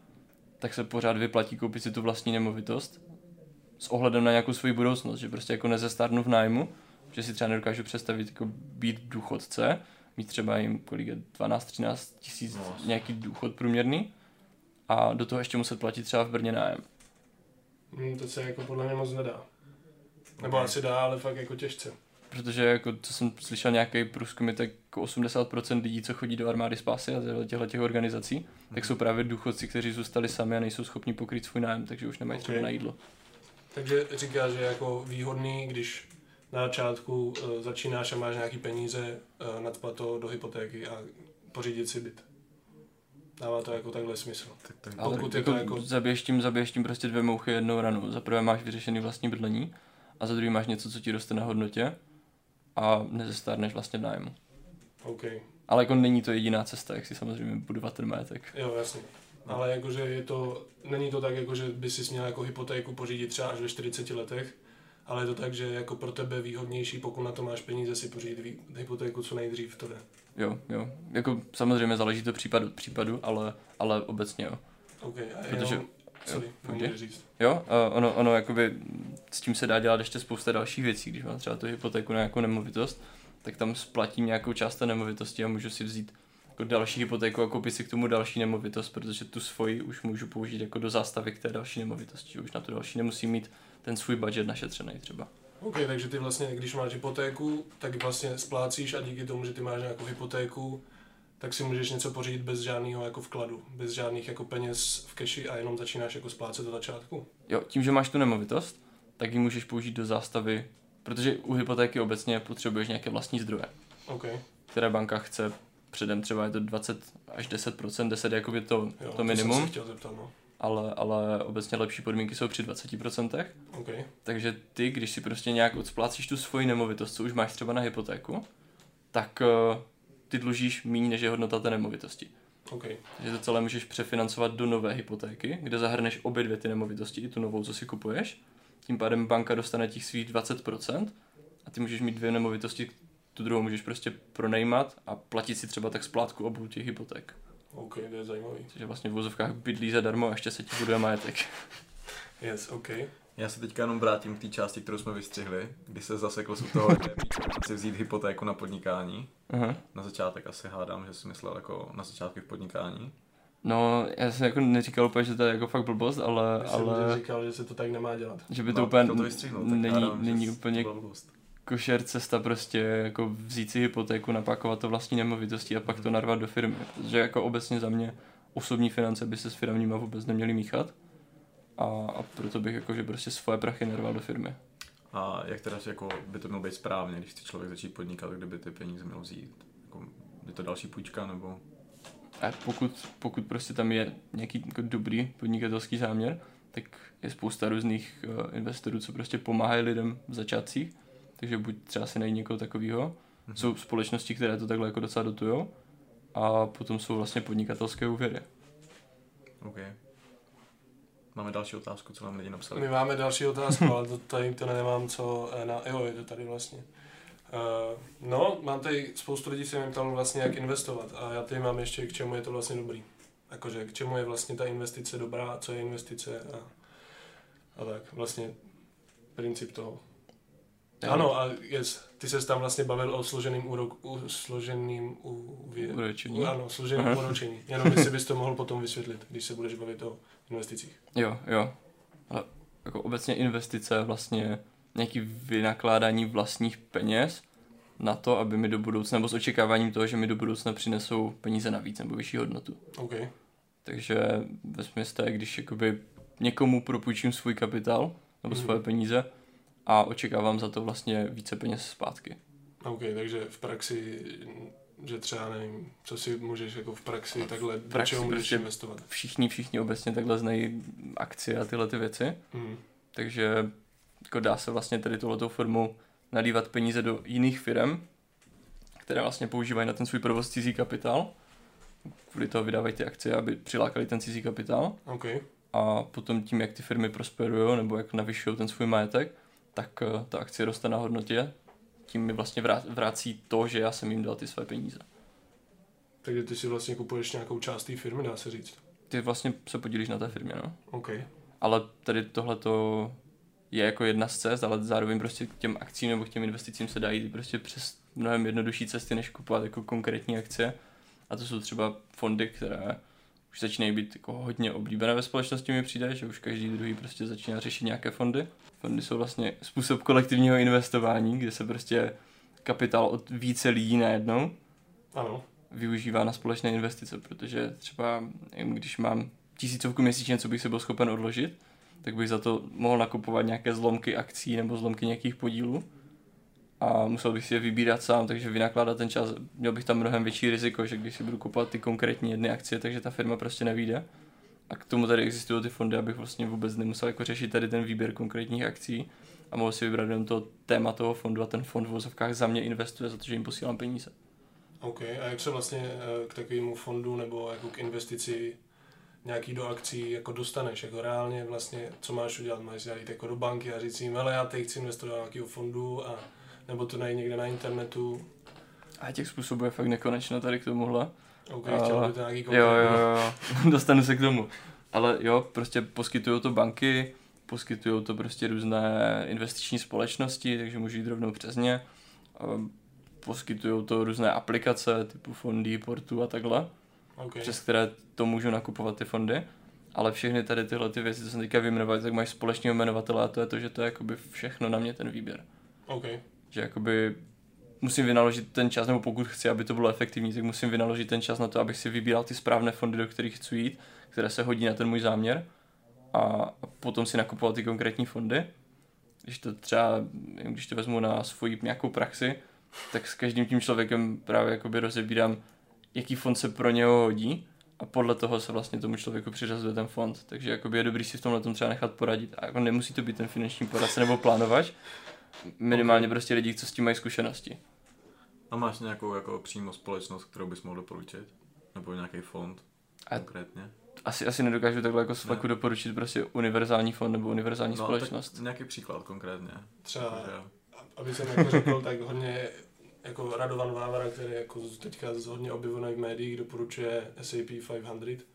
tak se pořád vyplatí koupit si tu vlastní nemovitost s ohledem na nějakou svoji budoucnost, že prostě jako nezestárnu v nájmu, že si třeba nedokážu představit jako být důchodce, mít třeba jim kolik je 12-13 tisíc No. nějaký důchod průměrný a do toho ještě muset platit třeba v Brně nájem. Hmm, to se jako podle mě moc nedá. Nebo asi dá, ale fakt jako těžce. Protože jako, co jsem slyšel nějaký průzkum, je tak jako 80% lidí, co chodí do armády spásy a těchto těch organizací, tak jsou právě důchodci, kteří zůstali sami a nejsou schopni pokrýt svůj nájem, takže už nemají třeba Ok. na jídlo. Takže říká, že je jako výhodný, když na začátku uh, začínáš a máš nějaký peníze, uh, nadspat to do hypotéky a pořídit si byt. Dává to jako takhle smysl. Tak, tak, Ale Pokud jako, jako- zabiješ, tím, zabiješ tím prostě dvě mouchy jednou ranou. Za prvé máš vyřešený vlastní bydlení a za druhý máš něco, co ti roste na hodnotě a nezestárneš vlastně v nájmu. OK. Ale jako není to jediná cesta, jak si samozřejmě budovat ten majetek. Jo, jasně. Ale jakože je to, není to tak, jako, že by si měl jako hypotéku pořídit třeba až ve 40 letech, ale je to tak, že jako pro tebe výhodnější, pokud na to máš peníze, si pořídit hypotéku co nejdřív, to jde. Jo, jo. Jako samozřejmě záleží to případ od případu, ale, ale obecně jo. OK, a Protože- jenom, sorry, jo, říct. Jo, a ono, ono jakoby s tím se dá dělat ještě spousta dalších věcí, když mám třeba tu hypotéku na nějakou nemovitost, tak tam splatím nějakou část té nemovitosti a můžu si vzít jako další hypotéku a koupit si k tomu další nemovitost, protože tu svoji už můžu použít jako do zástavy k té další nemovitosti, už na tu další nemusím mít ten svůj budget našetřený třeba. OK, takže ty vlastně, když máš hypotéku, tak vlastně splácíš a díky tomu, že ty máš nějakou hypotéku, tak si můžeš něco pořídit bez žádného jako vkladu, bez žádných jako peněz v keši a jenom začínáš jako splácet do začátku. Jo, tím, že máš tu nemovitost, tak ji můžeš použít do zástavy, protože u hypotéky obecně potřebuješ nějaké vlastní zdroje, OK, které banka chce předem, třeba je to 20 až 10%, 10 je jakoby to, jo, to jsem minimum, se chtěl zeptat, no. Ale, ale obecně lepší podmínky jsou při 20%. OK, Takže ty, když si prostě nějak odsplácíš tu svoji nemovitost, co už máš třeba na hypotéku, tak uh, ty dlužíš méně, než je hodnota té nemovitosti. OK, Takže to celé můžeš přefinancovat do nové hypotéky, kde zahrneš obě dvě ty nemovitosti, i tu novou, co si kupuješ. Tím pádem banka dostane těch svých 20% a ty můžeš mít dvě nemovitosti, tu druhou můžeš prostě pronajímat a platit si třeba tak splátku obou těch hypoték. OK, to je zajímavý. Takže vlastně v vozovkách bydlí zadarmo a ještě se ti buduje majetek. Yes, OK. Já se teďka jenom vrátím k té části, kterou jsme vystřihli, kdy se zasekl u toho, že si vzít hypotéku na podnikání. Aha. Na začátek asi hádám, že si myslel jako na začátky v podnikání. No, já jsem jako neříkal úplně, že to je jako fakt blbost, ale, Myslím, ale že říkal, že se to tak nemá dělat. že by to No, úplně to vystřihnout, není, hádám, není to úplně blbost. Košer cesta prostě jako vzít si hypotéku, napakovat to vlastní nemovitosti a pak to narvat do firmy. Protože jako obecně za mě osobní finance by se s firmníma vůbec neměly míchat. A, a proto bych jakože prostě svoje prachy narval do firmy. A jak teda jako by to mělo být správně, když chce člověk začít podnikat, kde by ty peníze měl vzít? Jako, je to další půjčka nebo? A pokud, pokud prostě tam je nějaký jako dobrý podnikatelský záměr, tak je spousta různých uh, investorů, co prostě pomáhají lidem v začátcích. Takže buď třeba si najít někoho takového. Mhm. Jsou společnosti, které to takhle jako docela dotujou. A potom jsou vlastně podnikatelské úvěry. OK. Máme další otázku, co nám lidi napsali. My máme další otázku, ale to, tady to nemám co eh, na... Jo, je to tady vlastně. Uh, no, mám tady spoustu lidí se mě ptalo vlastně, jak investovat a já tady mám ještě, k čemu je to vlastně dobrý. Jakože, k čemu je vlastně ta investice dobrá, co je investice a, a tak. Vlastně princip toho. Jo. Ano, a yes, ty se tam vlastně bavil o složeným úrok, u, složeným Úročení. u, ano, složeným Aha. úročení. Jenom jestli bys to mohl potom vysvětlit, když se budeš bavit o investicích. Jo, jo. Ale jako obecně investice vlastně nějaký vynakládání vlastních peněz na to, aby mi do budoucna, nebo s očekáváním toho, že mi do budoucna přinesou peníze navíc nebo vyšší hodnotu. OK, Takže ve smyslu je, když jakoby někomu propůjčím svůj kapitál nebo Mhm. svoje peníze a očekávám za to vlastně více peněz zpátky. OK, takže v praxi, že třeba nevím, co si můžeš jako v praxi takhle, do praxi čeho můžeš prostě- investovat. Všichni, všichni obecně takhle znají akcie a tyhle ty věci. Mm. Takže jako dá se vlastně tady touhletou formou nalívat peníze do jiných firm, které vlastně používají na ten svůj provoz cizí kapitál. Kvůli toho vydávají ty akcie, aby přilákali ten cizí kapitál. OK, A potom tím, jak ty firmy prosperují nebo jak navyšují ten svůj majetek, tak eh, ta akcie roste na hodnotě. Tím mi vlastně vrací to, že já jsem jim dal ty své peníze. takže ty si vlastně kupuješ nějakou část té firmy, dá se říct. Ty vlastně se podílíš na té firmě, no. OK, Ale tady tohle to je jako jedna z cest, ale zároveň prostě k těm akcím nebo k těm investicím se dají prostě přes mnohem jednodušší cesty, než kupovat jako konkrétní akcie. A to jsou třeba fondy, které už začínají být jako hodně oblíbené ve společnosti, mi přijde, že už každý druhý prostě začíná řešit nějaké fondy. Fondy jsou vlastně způsob kolektivního investování, kde se prostě kapitál od více lidí najednou ano, využívá na společné investice, protože třeba když mám tisícovku měsíčně, co bych si byl schopen odložit, tak bych za to mohl nakupovat nějaké zlomky akcí nebo zlomky nějakých podílů a musel bych si je vybírat sám, takže vynakládat ten čas, měl bych tam mnohem větší riziko, že když si budu kupovat ty konkrétní jedny akcie, takže ta firma prostě nevíde. A k tomu tady existují ty fondy, abych vlastně vůbec nemusel jako řešit tady ten výběr konkrétních akcí a mohl si vybrat jenom to téma toho fondu a ten fond v vozovkách za mě investuje za to, že jim posílám peníze. OK. A jak se vlastně eh, k takovému fondu nebo jako k investici nějaký do akcí jako dostaneš, jako reálně vlastně, co máš udělat, máš jít jako do banky a říct jim, hele, já teď chci investovat do nějakého fondu a nebo to najít někde na internetu. A těch způsobů je fakt nekonečno tady k tomuhle. OK, A- chtěl by to nějaký Jo, konkrétní. jo, jo, dostanu se k tomu. Ale jo, prostě poskytují to banky, poskytují to prostě různé investiční společnosti, takže můžu jít rovnou přes ně. Poskytují to různé aplikace typu fondy, portu a takhle, OK. přes které to můžu nakupovat ty fondy. ale všechny tady tyhle ty věci, co jsem teďka vyjmenoval, tak máš společného jmenovatele a to je to, že to je jakoby všechno na mě ten výběr. OK. Že jakoby musím vynaložit ten čas, nebo pokud chci, aby to bylo efektivní, tak musím vynaložit ten čas na to, abych si vybíral ty správné fondy, do kterých chci jít, které se hodí na ten můj záměr a, potom si nakupoval ty konkrétní fondy. Když to třeba, když to vezmu na svoji nějakou praxi, tak s každým tím člověkem právě jakoby rozebírám, jaký fond se pro něho hodí a podle toho se vlastně tomu člověku přiřazuje ten fond. Takže jakoby je dobrý si v tomhle tom třeba nechat poradit. A jako nemusí to být ten finanční poradce nebo plánovač, minimálně okay. prostě lidi, co s tím mají zkušenosti. A máš nějakou jako přímo společnost, kterou bys mohl doporučit? Nebo nějaký fond a konkrétně? Asi, asi nedokážu takhle jako z fleku doporučit prostě univerzální fond nebo univerzální no, společnost. Tak nějaký příklad konkrétně. Třeba, že... aby jsem jako řekl, tak hodně jako Radovan Vávara, který jako teďka hodně objevený v médiích, doporučuje SAP 500.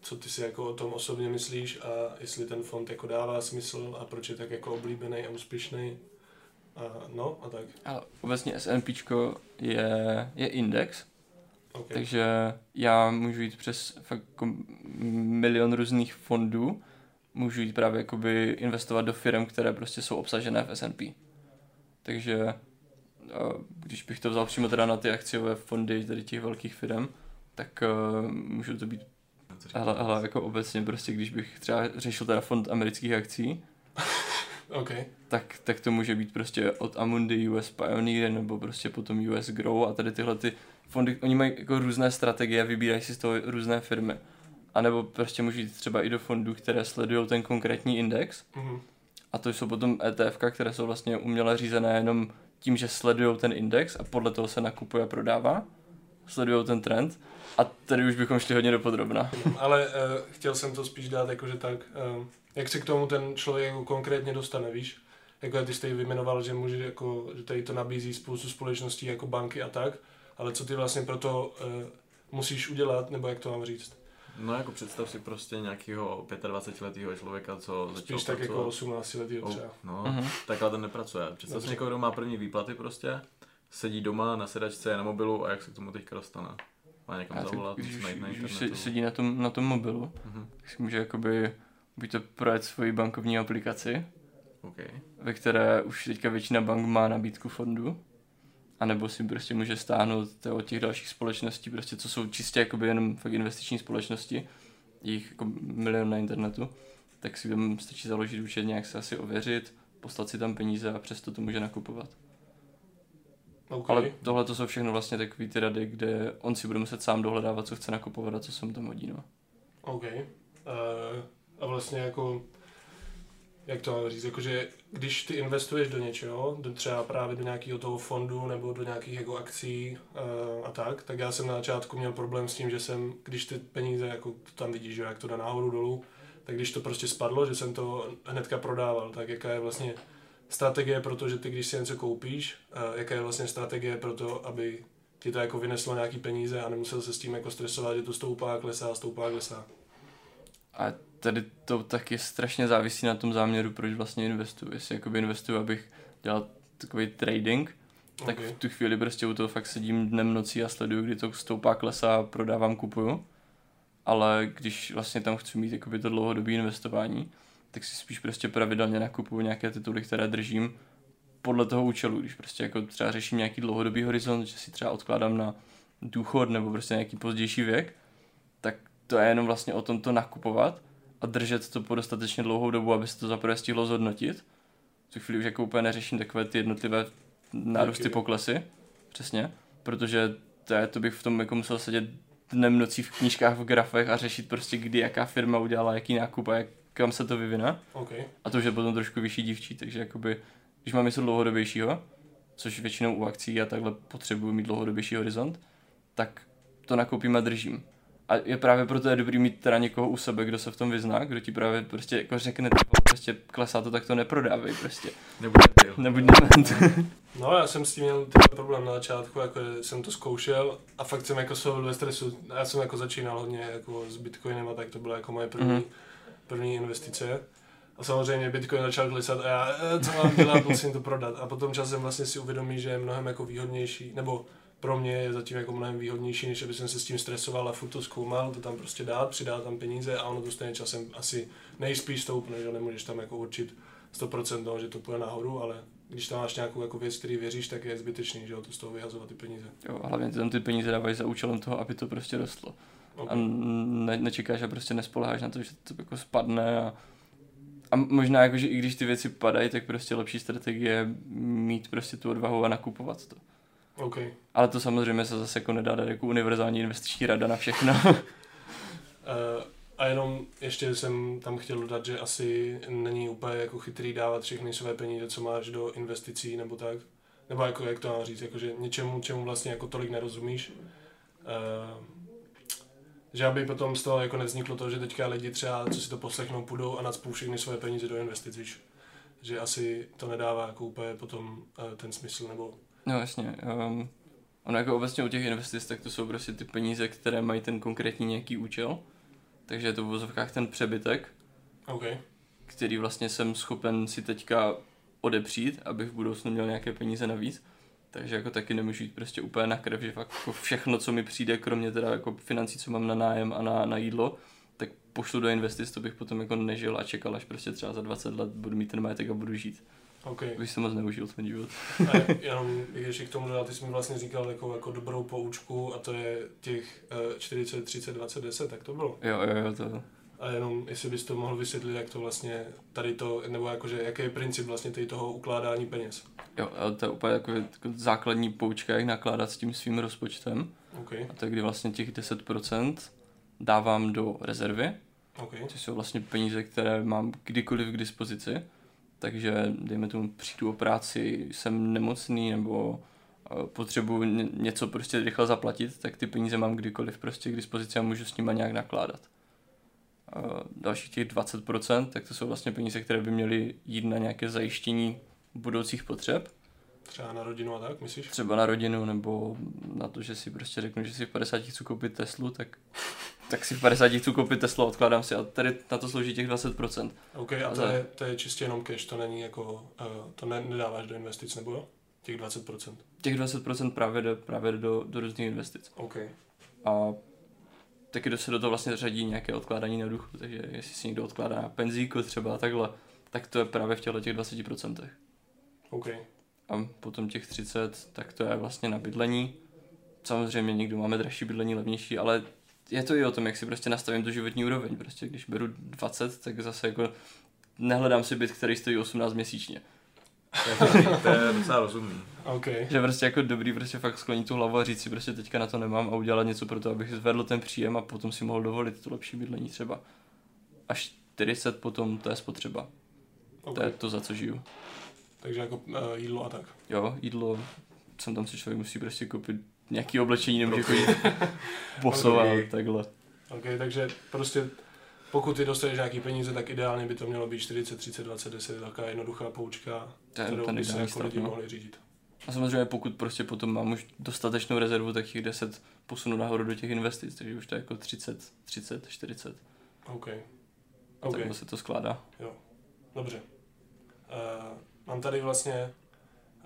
Co ty si jako o tom osobně myslíš a jestli ten fond jako dává smysl a proč je tak jako oblíbený a úspěšný? A, no a tak. Ale obecně S&P je, je index, okay. takže já můžu jít přes fakt jako milion různých fondů, můžu jít právě jakoby investovat do firm, které prostě jsou obsažené v S&P. Takže když bych to vzal přímo teda na ty akciové fondy tady těch velkých firm, tak uh, můžu to být ale, ale jako obecně prostě, když bych třeba řešil teda fond amerických akcí, okay. tak, tak to může být prostě od Amundi, US Pioneer nebo prostě potom US Grow a tady tyhle ty fondy, oni mají jako různé strategie, vybírají si z toho různé firmy. A nebo prostě můžu jít třeba i do fondů, které sledují ten konkrétní index. Mm-hmm. A to jsou potom ETF, které jsou vlastně uměle řízené jenom tím, že sledují ten index a podle toho se nakupuje a prodává. Sledují ten trend. A tady už bychom šli hodně do podrobna. Ale uh, chtěl jsem to spíš dát jakože tak, uh, jak se k tomu ten člověk jako konkrétně dostane, víš? Jako ty jste vyjmenoval, že může jako, že tady to nabízí spoustu společností jako banky a tak, ale co ty vlastně pro to uh, musíš udělat, nebo jak to mám říct? No jako představ si prostě nějakého 25-letého člověka, co začal Spíš tak jako 18 letého třeba. No, uh-huh. takhle ten nepracuje. Představ si někoho, kdo má první výplaty prostě, sedí doma na sedačce, je na mobilu a jak se k tomu teďka dostane. Má někam a zavolat, když, najít na když internetu. sedí na tom, na tom mobilu, uh-huh. tak si může jakoby buď to projet svoji bankovní aplikaci, okay. ve které už teďka většina bank má nabídku fondu, anebo si prostě může stáhnout to od těch dalších společností, prostě co jsou čistě jakoby jenom fakt investiční společnosti, jich jako milion na internetu, tak si tam stačí založit účet, nějak se asi ověřit, poslat si tam peníze a přesto to může nakupovat. Okay. Ale tohle to jsou všechno vlastně takové ty rady, kde on si bude muset sám dohledávat, co chce nakupovat a co se mu tam hodí. No. OK. Uh, a vlastně jako jak to mám říct, jakože když ty investuješ do něčeho, do třeba právě do nějakého toho fondu nebo do nějakých jako akcí uh, a tak, tak já jsem na začátku měl problém s tím, že jsem, když ty peníze, jako tam vidíš, že jak to jde nahoru dolů, tak když to prostě spadlo, že jsem to hnedka prodával, tak jaká je vlastně strategie pro to, že ty když si něco koupíš, jaká je vlastně strategie pro to, aby ti to jako vyneslo nějaký peníze a nemusel se s tím jako stresovat, že to stoupá, klesá, stoupá, klesá. A tady to taky strašně závisí na tom záměru, proč vlastně investuju. Jestli jakoby investuju, abych dělal takový trading, tak okay. v tu chvíli prostě u toho fakt sedím dnem nocí a sleduju, kdy to stoupá, klesá, prodávám, kupuju. Ale když vlastně tam chci mít jakoby to dlouhodobé investování, tak si spíš prostě pravidelně nakupuju nějaké tituly, které držím podle toho účelu. Když prostě jako třeba řeším nějaký dlouhodobý horizont, že si třeba odkládám na důchod nebo prostě nějaký pozdější věk, tak to je jenom vlastně o tom to nakupovat a držet to po dostatečně dlouhou dobu, aby se to zaprvé stihlo zhodnotit. V tu chvíli už jako úplně neřeším takové ty jednotlivé nárůsty poklesy, přesně, protože to, je, to bych v tom jako musel sedět dnem nocí v knížkách, v grafech a řešit prostě, kdy jaká firma udělala jaký nákup a jak, kam se to vyvine. Okay. A to už je potom trošku vyšší dívčí, takže jakoby, když mám něco dlouhodobějšího, což většinou u akcí a takhle potřebuji mít dlouhodobější horizont, tak to nakoupím a držím. A je právě proto je dobrý mít teda někoho u sebe, kdo se v tom vyzná, kdo ti právě prostě jako řekne, prostě klesá to, tak to neprodávej prostě. Nebuď debil. Nebuď dement. No já jsem s tím měl ten problém na začátku, jako jsem to zkoušel a fakt jsem jako byl ve stresu. Já jsem jako začínal hodně jako s Bitcoinem a tak to byla jako moje první, mm-hmm. První investice. A samozřejmě Bitcoin začal klesat a já, e, co mám dělat, musím to prodat. A potom časem vlastně si uvědomí, že je mnohem jako výhodnější, nebo pro mě je zatím jako mnohem výhodnější, než aby jsem se s tím stresoval a furt to zkoumal, to tam prostě dát, přidat tam peníze a ono to stejně časem asi nejspíš stoupne, že nemůžeš tam jako určit 100% toho, že to půjde nahoru, ale když tam máš nějakou jako věc, který věříš, tak je zbytečný, že jo, to z toho vyhazovat ty peníze. Jo, hlavně ty tam ty peníze dávají za účelem toho, aby to prostě rostlo. Okay. A ne, nečekáš a prostě nespoleháš na to, že to jako spadne a, a možná jako, že i když ty věci padají, tak prostě lepší strategie je mít prostě tu odvahu a nakupovat to. Okay. Ale to samozřejmě se zase jako nedá dát jako univerzální investiční rada na všechno. Uh, a jenom ještě jsem tam chtěl dodat, že asi není úplně jako chytrý dávat všechny své peníze, co máš do investicí nebo tak. Nebo jako, jak to mám říct, jako, že něčemu, čemu vlastně jako tolik nerozumíš. Uh, že aby potom z toho jako nevzniklo to, že teďka lidi třeba, co si to poslechnou, půjdou a nadspou všechny své peníze do investic, víš. Že asi to nedává jako úplně potom uh, ten smysl, nebo... No jasně. Um, ono jako obecně u těch investic, tak to jsou prostě ty peníze, které mají ten konkrétní nějaký účel. Takže je to v vozovkách ten přebytek, okay. který vlastně jsem schopen si teďka odepřít, abych v budoucnu měl nějaké peníze navíc. Takže jako taky nemůžu jít prostě úplně na krev, že fakt jako všechno, co mi přijde, kromě teda jako financí, co mám na nájem a na, na jídlo, tak pošlu do investic, to bych potom jako nežil a čekal, až prostě třeba za 20 let budu mít ten majetek a budu žít. Okay. Bych se moc neužil ten život. a jenom, když k tomu dodal, ty jsi mi vlastně říkal jako, jako dobrou poučku a to je těch uh, 40, 30, 20, 10, tak to bylo. Jo, jo, jo, to, a jenom, jestli bys to mohl vysvětlit, jak to vlastně tady to, nebo jakože, jaký je princip vlastně tady toho ukládání peněz. Jo, ale to je úplně jako, jako základní poučka, jak nakládat s tím svým rozpočtem. Okay. A to je, kdy vlastně těch 10% dávám do rezervy, okay. což jsou vlastně peníze, které mám kdykoliv k dispozici. Takže, dejme tomu, přijdu o práci, jsem nemocný nebo potřebuji něco prostě rychle zaplatit, tak ty peníze mám kdykoliv prostě k dispozici a můžu s nima nějak nakládat dalších těch 20%, tak to jsou vlastně peníze, které by měly jít na nějaké zajištění budoucích potřeb. Třeba na rodinu a tak, myslíš? Třeba na rodinu, nebo na to, že si prostě řeknu, že si v 50 chci koupit Teslu, tak, tak si v 50 chci koupit Teslu odkládám si a tady na to slouží těch 20%. OK, a to je, to je čistě jenom cash, to není jako, uh, to ne, nedáváš do investic, nebo jo? Těch 20%? Těch 20% právě jde, právě jde do, do různých investic. OK. A taky se do toho vlastně řadí nějaké odkládání na duchu, takže jestli si někdo odkládá na penzíku třeba takhle, tak to je právě v těchto těch 20%. OK. A potom těch 30, tak to je vlastně na bydlení. Samozřejmě někdo máme dražší bydlení, levnější, ale je to i o tom, jak si prostě nastavím tu životní úroveň. Prostě když beru 20, tak zase jako nehledám si byt, který stojí 18 měsíčně. To je docela rozumný. Okay. Že prostě jako dobrý prostě fakt sklonit tu hlavu a říct si prostě teďka na to nemám a udělat něco pro to, abych zvedl ten příjem a potom si mohl dovolit to lepší bydlení třeba. Až 40 potom to je spotřeba. Okay. To je to, za co žiju. Takže jako uh, jídlo a tak. Jo, jídlo, jsem tam si člověk musí prostě koupit nějaký oblečení, nemůže chodit bosovat okay. takhle. Ok, takže prostě pokud ty dostaneš nějaký peníze, tak ideálně by to mělo být 40, 30, 20, 10, taková jednoduchá poučka, ten, kterou ten by se jako lidi no. mohli řídit. A samozřejmě pokud prostě potom mám už dostatečnou rezervu, tak těch 10 posunu nahoru do těch investic, takže už to je jako 30, 30, 40. OK. A okay. takhle se to skládá. Jo, dobře. Uh, mám tady vlastně,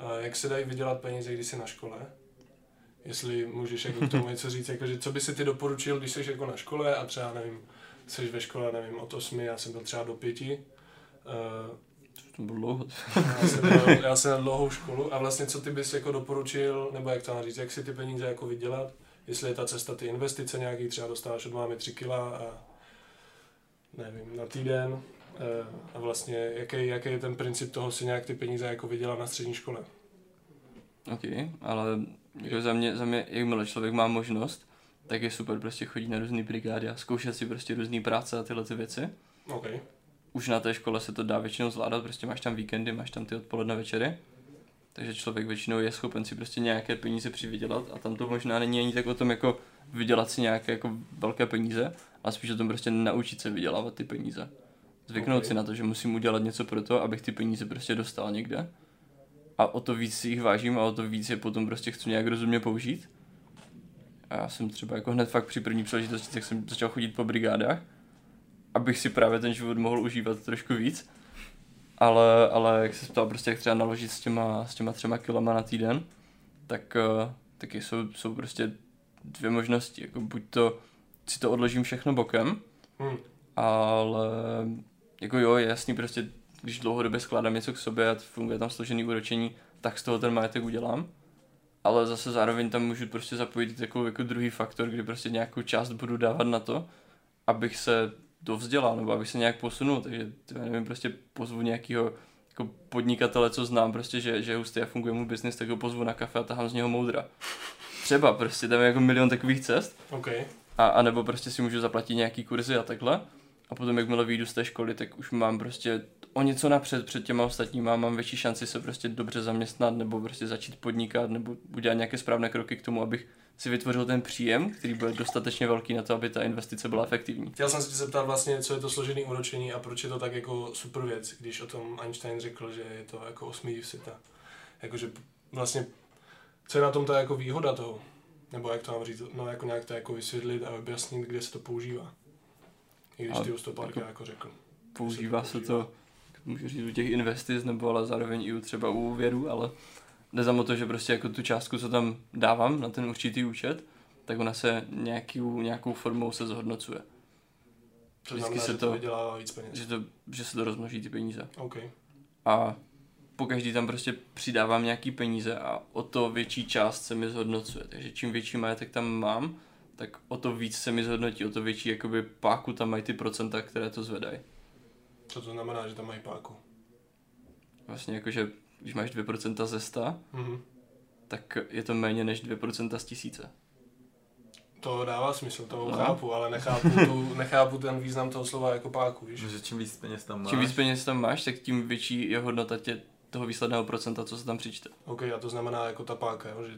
uh, jak se dají vydělat peníze, když jsi na škole. Jestli můžeš jako k tomu něco říct, jakože co by si ty doporučil, když jsi jako na škole a třeba, nevím, jsi ve škole, nevím, od 8, já jsem byl třeba do 5. Uh, to bylo dlouho. já, jsem já jsem měl dlouhou školu a vlastně co ty bys jako doporučil, nebo jak to mám říct, jak si ty peníze jako vydělat, jestli je ta cesta ty investice nějaký, třeba dostáváš od mámy 3 kila a nevím, na týden uh, a vlastně jaký, jaký je ten princip toho si nějak ty peníze jako vydělat na střední škole. Ok, ale jako za mě, za mě, jakmile člověk má možnost, tak je super prostě chodit na různé brigády a zkoušet si prostě různé práce a tyhle ty věci. Okay. Už na té škole se to dá většinou zvládat, prostě máš tam víkendy, máš tam ty odpoledne večery. Takže člověk většinou je schopen si prostě nějaké peníze přivydělat a tam to možná není ani tak o tom jako vydělat si nějaké jako velké peníze, ale spíš o tom prostě naučit se vydělávat ty peníze. Zvyknout okay. si na to, že musím udělat něco pro to, abych ty peníze prostě dostal někde. A o to víc si jich vážím a o to víc je potom prostě chci nějak rozumně použít. A já jsem třeba jako hned fakt při první příležitosti, tak jsem začal chodit po brigádách, abych si právě ten život mohl užívat trošku víc. Ale, ale jak se ptal prostě, jak třeba naložit s těma, s těma třema kilama na týden, tak uh, taky jsou, jsou prostě dvě možnosti. Jako buď to si to odložím všechno bokem, Hm. ale jako jo, je jasný prostě, když dlouhodobě skládám něco k sobě a funguje tam složený úročení, tak z toho ten majetek udělám. Ale zase zároveň tam můžu prostě zapojit takový jako druhý faktor, kdy prostě nějakou část budu dávat na to, abych se dovzdělal nebo abych se nějak posunul, takže já nevím, prostě pozvu nějakého jako podnikatele, co znám, prostě, že, že hustý a funguje mu biznis, tak ho pozvu na kafe a tahám z něho moudra. Třeba prostě tam je jako milion takových cest OK. a, a nebo prostě si můžu zaplatit nějaký kurzy a takhle. A potom, jakmile vyjdu z té školy, tak už mám prostě o něco napřed před těma ostatníma, mám větší šanci se prostě dobře zaměstnat, nebo prostě začít podnikat, nebo udělat nějaké správné kroky k tomu, abych si vytvořil ten příjem, který bude dostatečně velký na to, aby ta investice byla efektivní. Chtěl jsem se tě zeptat vlastně, co je to složený úročení a proč je to tak jako super věc, když o tom Einstein řekl, že je to jako osmý div světa. Jakože vlastně, co je na tom ta jako výhoda toho? Nebo jak to mám říct, no jako nějak to jako vysvětlit a objasnit, kde se to používá. I když ty už to párkrát jako- jako řekl. Používá se se to to, můžu říct, u těch investic, nebo ale zároveň i u třeba u úvěru, ale jde za to, že prostě jako tu částku, co tam dávám na ten určitý účet, tak ona se nějakou, nějakou formou se zhodnocuje. To vždycky znamená, se že to- vydělává víc peněz. Že, to, že se to rozmnoží ty peníze. OK. A po každý tam prostě přidávám nějaký peníze a o to větší část se mi zhodnocuje. Takže čím větší majetek tam mám, tak o to víc se mi zhodnotí, o to větší jakoby páku tam mají ty procenta, které to zvedají. Co to znamená, že tam mají páku? Vlastně jakože, když máš 2% ze 100, Mhm. tak je to méně než 2% z tisíce. To dává smysl, to No. chápu, ale nechápu, tu, nechápu ten význam toho slova jako páku, víš? Že čím víc peněz tam máš, Čím víc peněz tam máš, tak tím větší je hodnota tě, toho výsledného procenta, co se tam přičte. OK, a to znamená jako ta páka, jo? že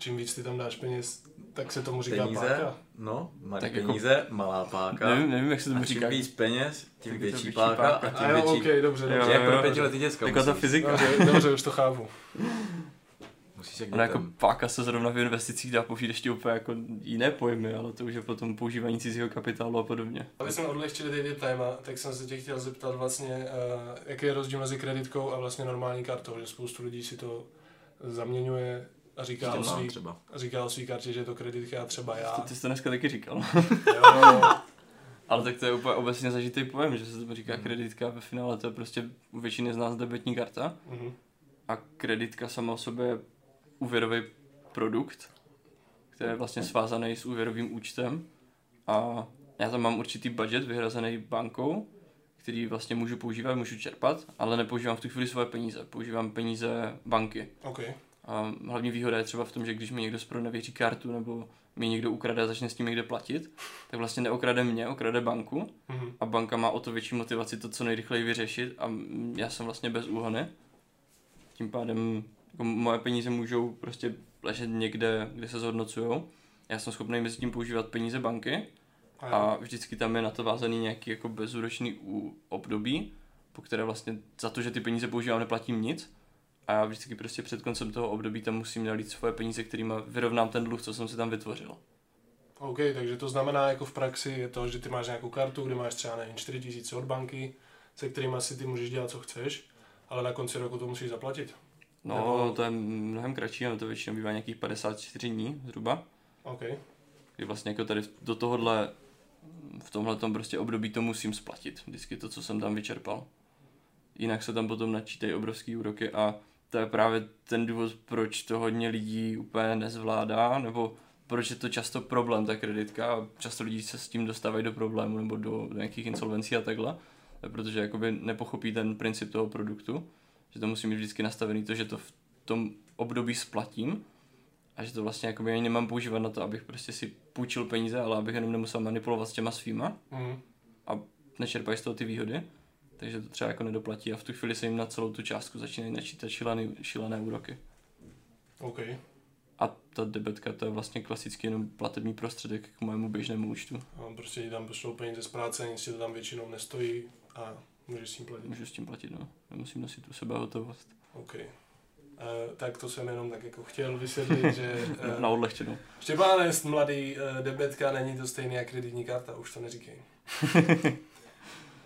čím víc ty tam dáš peněz, tak se tomu říká peníze, páka. no, malý Tak jako- peníze, malá páka. Nevím, nevím, jak se a tomu čím říká. víc peněz, tím větší, větší páka, páka. a tím A jo, větší... OK, dobře, Jo, dobře. Jak jo, pro pětiletý děcka Taková ta fyzika. Dobře, dobře, už to chápu. Musíš jak Ona jako páka se zrovna v investicích dá použít ještě úplně jako jiné pojmy, ale to už je potom používání cizího kapitálu a podobně. Aby jsme odlehčili teď téma, tak jsem se tě chtěl zeptat vlastně, uh, jaký je rozdíl mezi kreditkou a vlastně normální kartou, že spoustu lidí si to zaměňuje a říká o svý, třeba. říká o svý kartě, že je to kreditka a třeba já. Ty, ty jsi to dneska taky říkal. Jo, ale tak to je úplně obecně zažitý pojem, že se to říká Hmm. kreditka ve finále to je prostě u většiny z nás debetní karta mhm. a kreditka sama o sobě je úvěrový produkt, který je vlastně svázaný s úvěrovým účtem a já tam mám určitý budget vyhrazený bankou, který vlastně můžu používat, můžu čerpat, ale nepoužívám v tu chvíli svoje peníze, používám peníze banky. OK. A hlavní výhoda je třeba v tom, že když mi někdo zpronevěří kartu nebo mi někdo ukrade a začne s tím někde platit, tak vlastně neokrade mě, okrade banku Mhm. a banka má o to větší motivaci to co nejrychleji vyřešit a já jsem vlastně bez úhony. Tím pádem jako moje peníze můžou prostě ležet někde, kde se zhodnocujou. Já jsem schopný mezi tím používat peníze banky A, a vždycky tam je na to vázaný nějaký jako bezúročný období, po které vlastně za to, že ty peníze používám, neplatím nic. A já vždycky prostě před koncem toho období tam musím nalít svoje peníze, kterými vyrovnám ten dluh, co jsem si tam vytvořil. OK, takže to znamená jako v praxi je to, že ty máš nějakou kartu, kde máš třeba nevím, 4 tisíce od banky, se kterými si ty můžeš dělat, co chceš, ale na konci roku to musíš zaplatit. No, Nebo- to je mnohem kratší, ale to většinou bývá nějakých 54 dní zhruba. OK. Kdy vlastně jako tady do tohohle, v tomhle prostě období to musím splatit. Vždycky to, co jsem tam vyčerpal. Jinak se tam potom načítají obrovský úroky a to je právě ten důvod, proč to hodně lidí úplně nezvládá, nebo proč je to často problém, ta kreditka a často lidi se s tím dostávají do problému nebo do, do nějakých insolvencí a takhle, To je protože jakoby nepochopí ten princip toho produktu, že to musí mít vždycky nastavený to, že to v tom období splatím a že to vlastně jakoby ani nemám používat na to, abych prostě si půjčil peníze, ale abych jenom nemusel manipulovat s těma svýma Mhm. a nečerpají z toho ty výhody, takže to třeba jako nedoplatí a v tu chvíli se jim na celou tu částku začínají načítat šílené, šílené úroky. OK. A ta debetka to je vlastně klasický jenom platební prostředek k mému běžnému účtu. A prostě ti tam pošlou peníze z práce, nic ti to tam většinou nestojí a můžeš s tím platit. Můžu s tím platit, no. Nemusím nosit u sebe hotovost. OK. Uh, tak to jsem jenom tak jako chtěl vysvětlit, že Na uh, odlehčenou. Štěpáne, mladý uh, debetka, není to stejný jak kreditní karta, už to neříkej.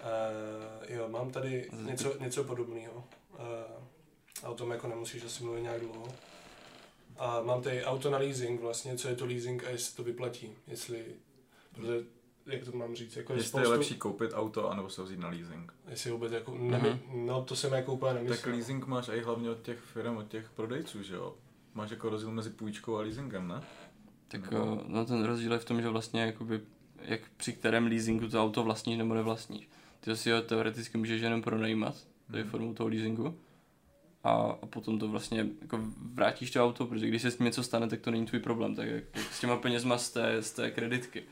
uh, jo, mám tady něco, něco podobného. Uh, a o tom jako nemusíš asi mluvit nějak dlouho. A mám tady auto na leasing vlastně, co je to leasing a jestli to vyplatí, jestli, protože, jak to mám říct, jako je Jestli je lepší koupit auto, anebo se ho vzít na leasing. jestli vůbec jako, nemy, no to jsem jako úplně Tak nemyslel. leasing máš i hlavně od těch firm, od těch prodejců, že jo? Máš jako rozdíl mezi půjčkou a leasingem, ne? Tak eh, no ten rozdíl je v tom, že vlastně jakoby, jak při kterém leasingu to auto vlastníš nebo nevlastníš. Ty si ho teoreticky můžeš jenom pronajímat, to je Mhm. formou toho leasingu. A, a potom to vlastně jako vrátíš to auto, protože když se s tím něco stane, tak to není tvůj problém, tak jak, jak s těma penězma z té, z té kreditky.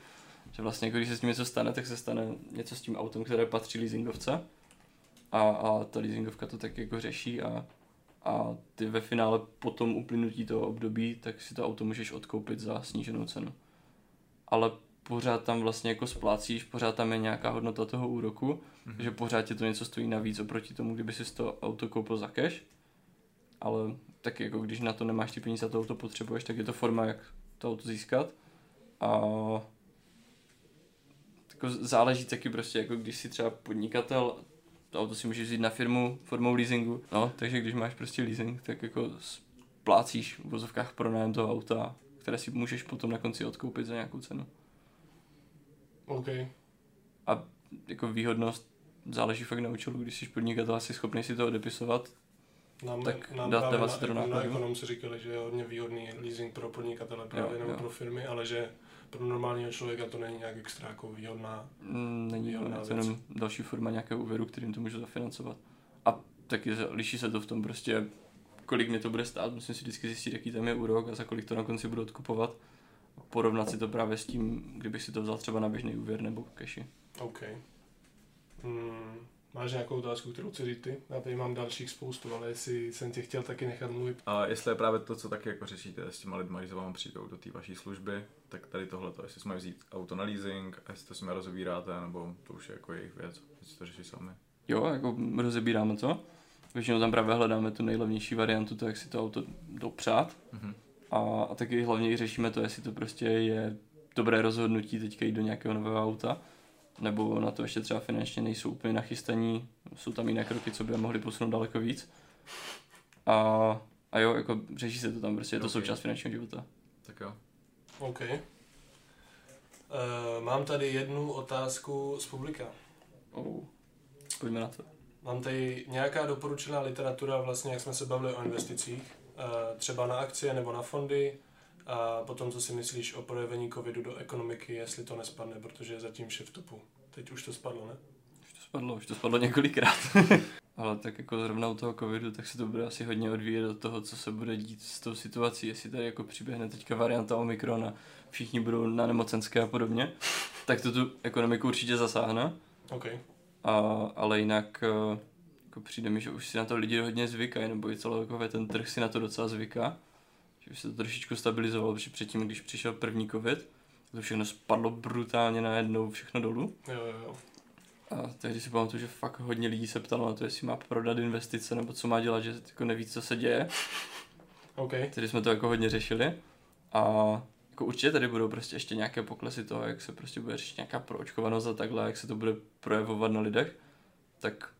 Že vlastně jako když se s tím něco stane, tak se stane něco s tím autem, které patří leasingovce a, a ta leasingovka to tak jako řeší a, a ty ve finále po tom uplynutí toho období, tak si to auto můžeš odkoupit za sníženou cenu. Ale pořád tam vlastně jako splácíš, pořád tam je nějaká hodnota toho úroku, Mhm. že pořád tě to něco stojí navíc oproti tomu, kdyby si to auto koupil za cash. Ale taky jako když na to nemáš ty peníze a to auto potřebuješ, tak je to forma, jak to auto získat. A jako záleží taky prostě, jako když si třeba podnikatel, to auto si můžeš vzít na firmu formou leasingu, no, takže když máš prostě leasing, tak jako splácíš v vozovkách pronájem toho auta, které si můžeš potom na konci odkoupit za nějakou cenu. OK. A jako výhodnost záleží fakt na účelu, když jsi podnikatel, jsi schopný si to odepisovat, Nám, Tak nám dá- právě dává na, se to do na, nákladů? ekonomce říkali, že je hodně výhodný leasing pro podnikatele právě Jo, nebo jo. pro firmy, ale že pro normálního člověka to není nějak extra jako výhodná. Mm, není Výhodná to, je to věc. jenom další forma nějakého úvěru, kterým to můžu zafinancovat. A taky se- liší se to v tom prostě, kolik mě to bude stát, musím si vždycky zjistit, jaký tam je úrok a za kolik to na konci budu odkupovat. Porovnat si to právě s tím, kdybych si to vzal třeba na běžný úvěr nebo cashi. OK. Hmm. Máš nějakou otázku, kterou chci říct ty? Já tady mám dalších spoustu, ale jestli jsem tě chtěl taky nechat mluvit. A jestli je právě to, co taky jako řešíte s těma lidma, když za vámi přijdou do té vaší služby, tak tady tohle, jestli jsme vzít auto na leasing, a jestli to s nimi rozebíráte, nebo to už je jako jejich věc, jestli to řeší sami. Jo, jako rozebíráme to. Většinou tam právě hledáme tu nejlevnější variantu, to jak si to auto dopřát. Mhm. A, a taky hlavně i řešíme to, jestli to prostě je dobré rozhodnutí teďka jít do nějakého nového auta, nebo na to ještě třeba finančně nejsou úplně nachystaní, jsou tam jiné kroky, co by je mohli posunout daleko víc. A, a jo, jako řeší se to tam, prostě je to Ok. součást finančního života. Tak jo. OK. Uh, mám tady jednu otázku z publika. Oh. Pojďme na to. Mám tady nějaká doporučená literatura, vlastně jak jsme se bavili o investicích, třeba na akcie nebo na fondy, a potom co si myslíš o projevení covidu do ekonomiky, jestli to nespadne, protože je zatím vše v topu. Teď už to spadlo, ne? Už to spadlo, už to spadlo několikrát. Ale tak jako zrovna u toho covidu, tak se to bude asi hodně odvíjet od toho, co se bude dít s tou situací. Jestli tady jako přiběhne teďka varianta Omikron a všichni budou na nemocenské a podobně, tak to tu ekonomiku určitě zasáhne. OK. A, ale jinak eh, jako přijde mi, že už si na to lidi hodně zvykají, nebo i celkově ten trh si na to docela zvyká. Že už se to trošičku stabilizovalo, protože předtím, když přišel první covid, to všechno spadlo brutálně najednou, všechno dolů. Jo, jo, jo. A tehdy si pamatuju, že fakt hodně lidí se ptalo na to, jestli má prodat investice, nebo co má dělat, že jako neví, co se děje. OK. Tedy jsme to jako hodně řešili. A jako určitě tady budou prostě ještě nějaké poklesy toho, jak se prostě bude řešit nějaká proočkovanost a takhle, jak se to bude projevovat na lidech, tak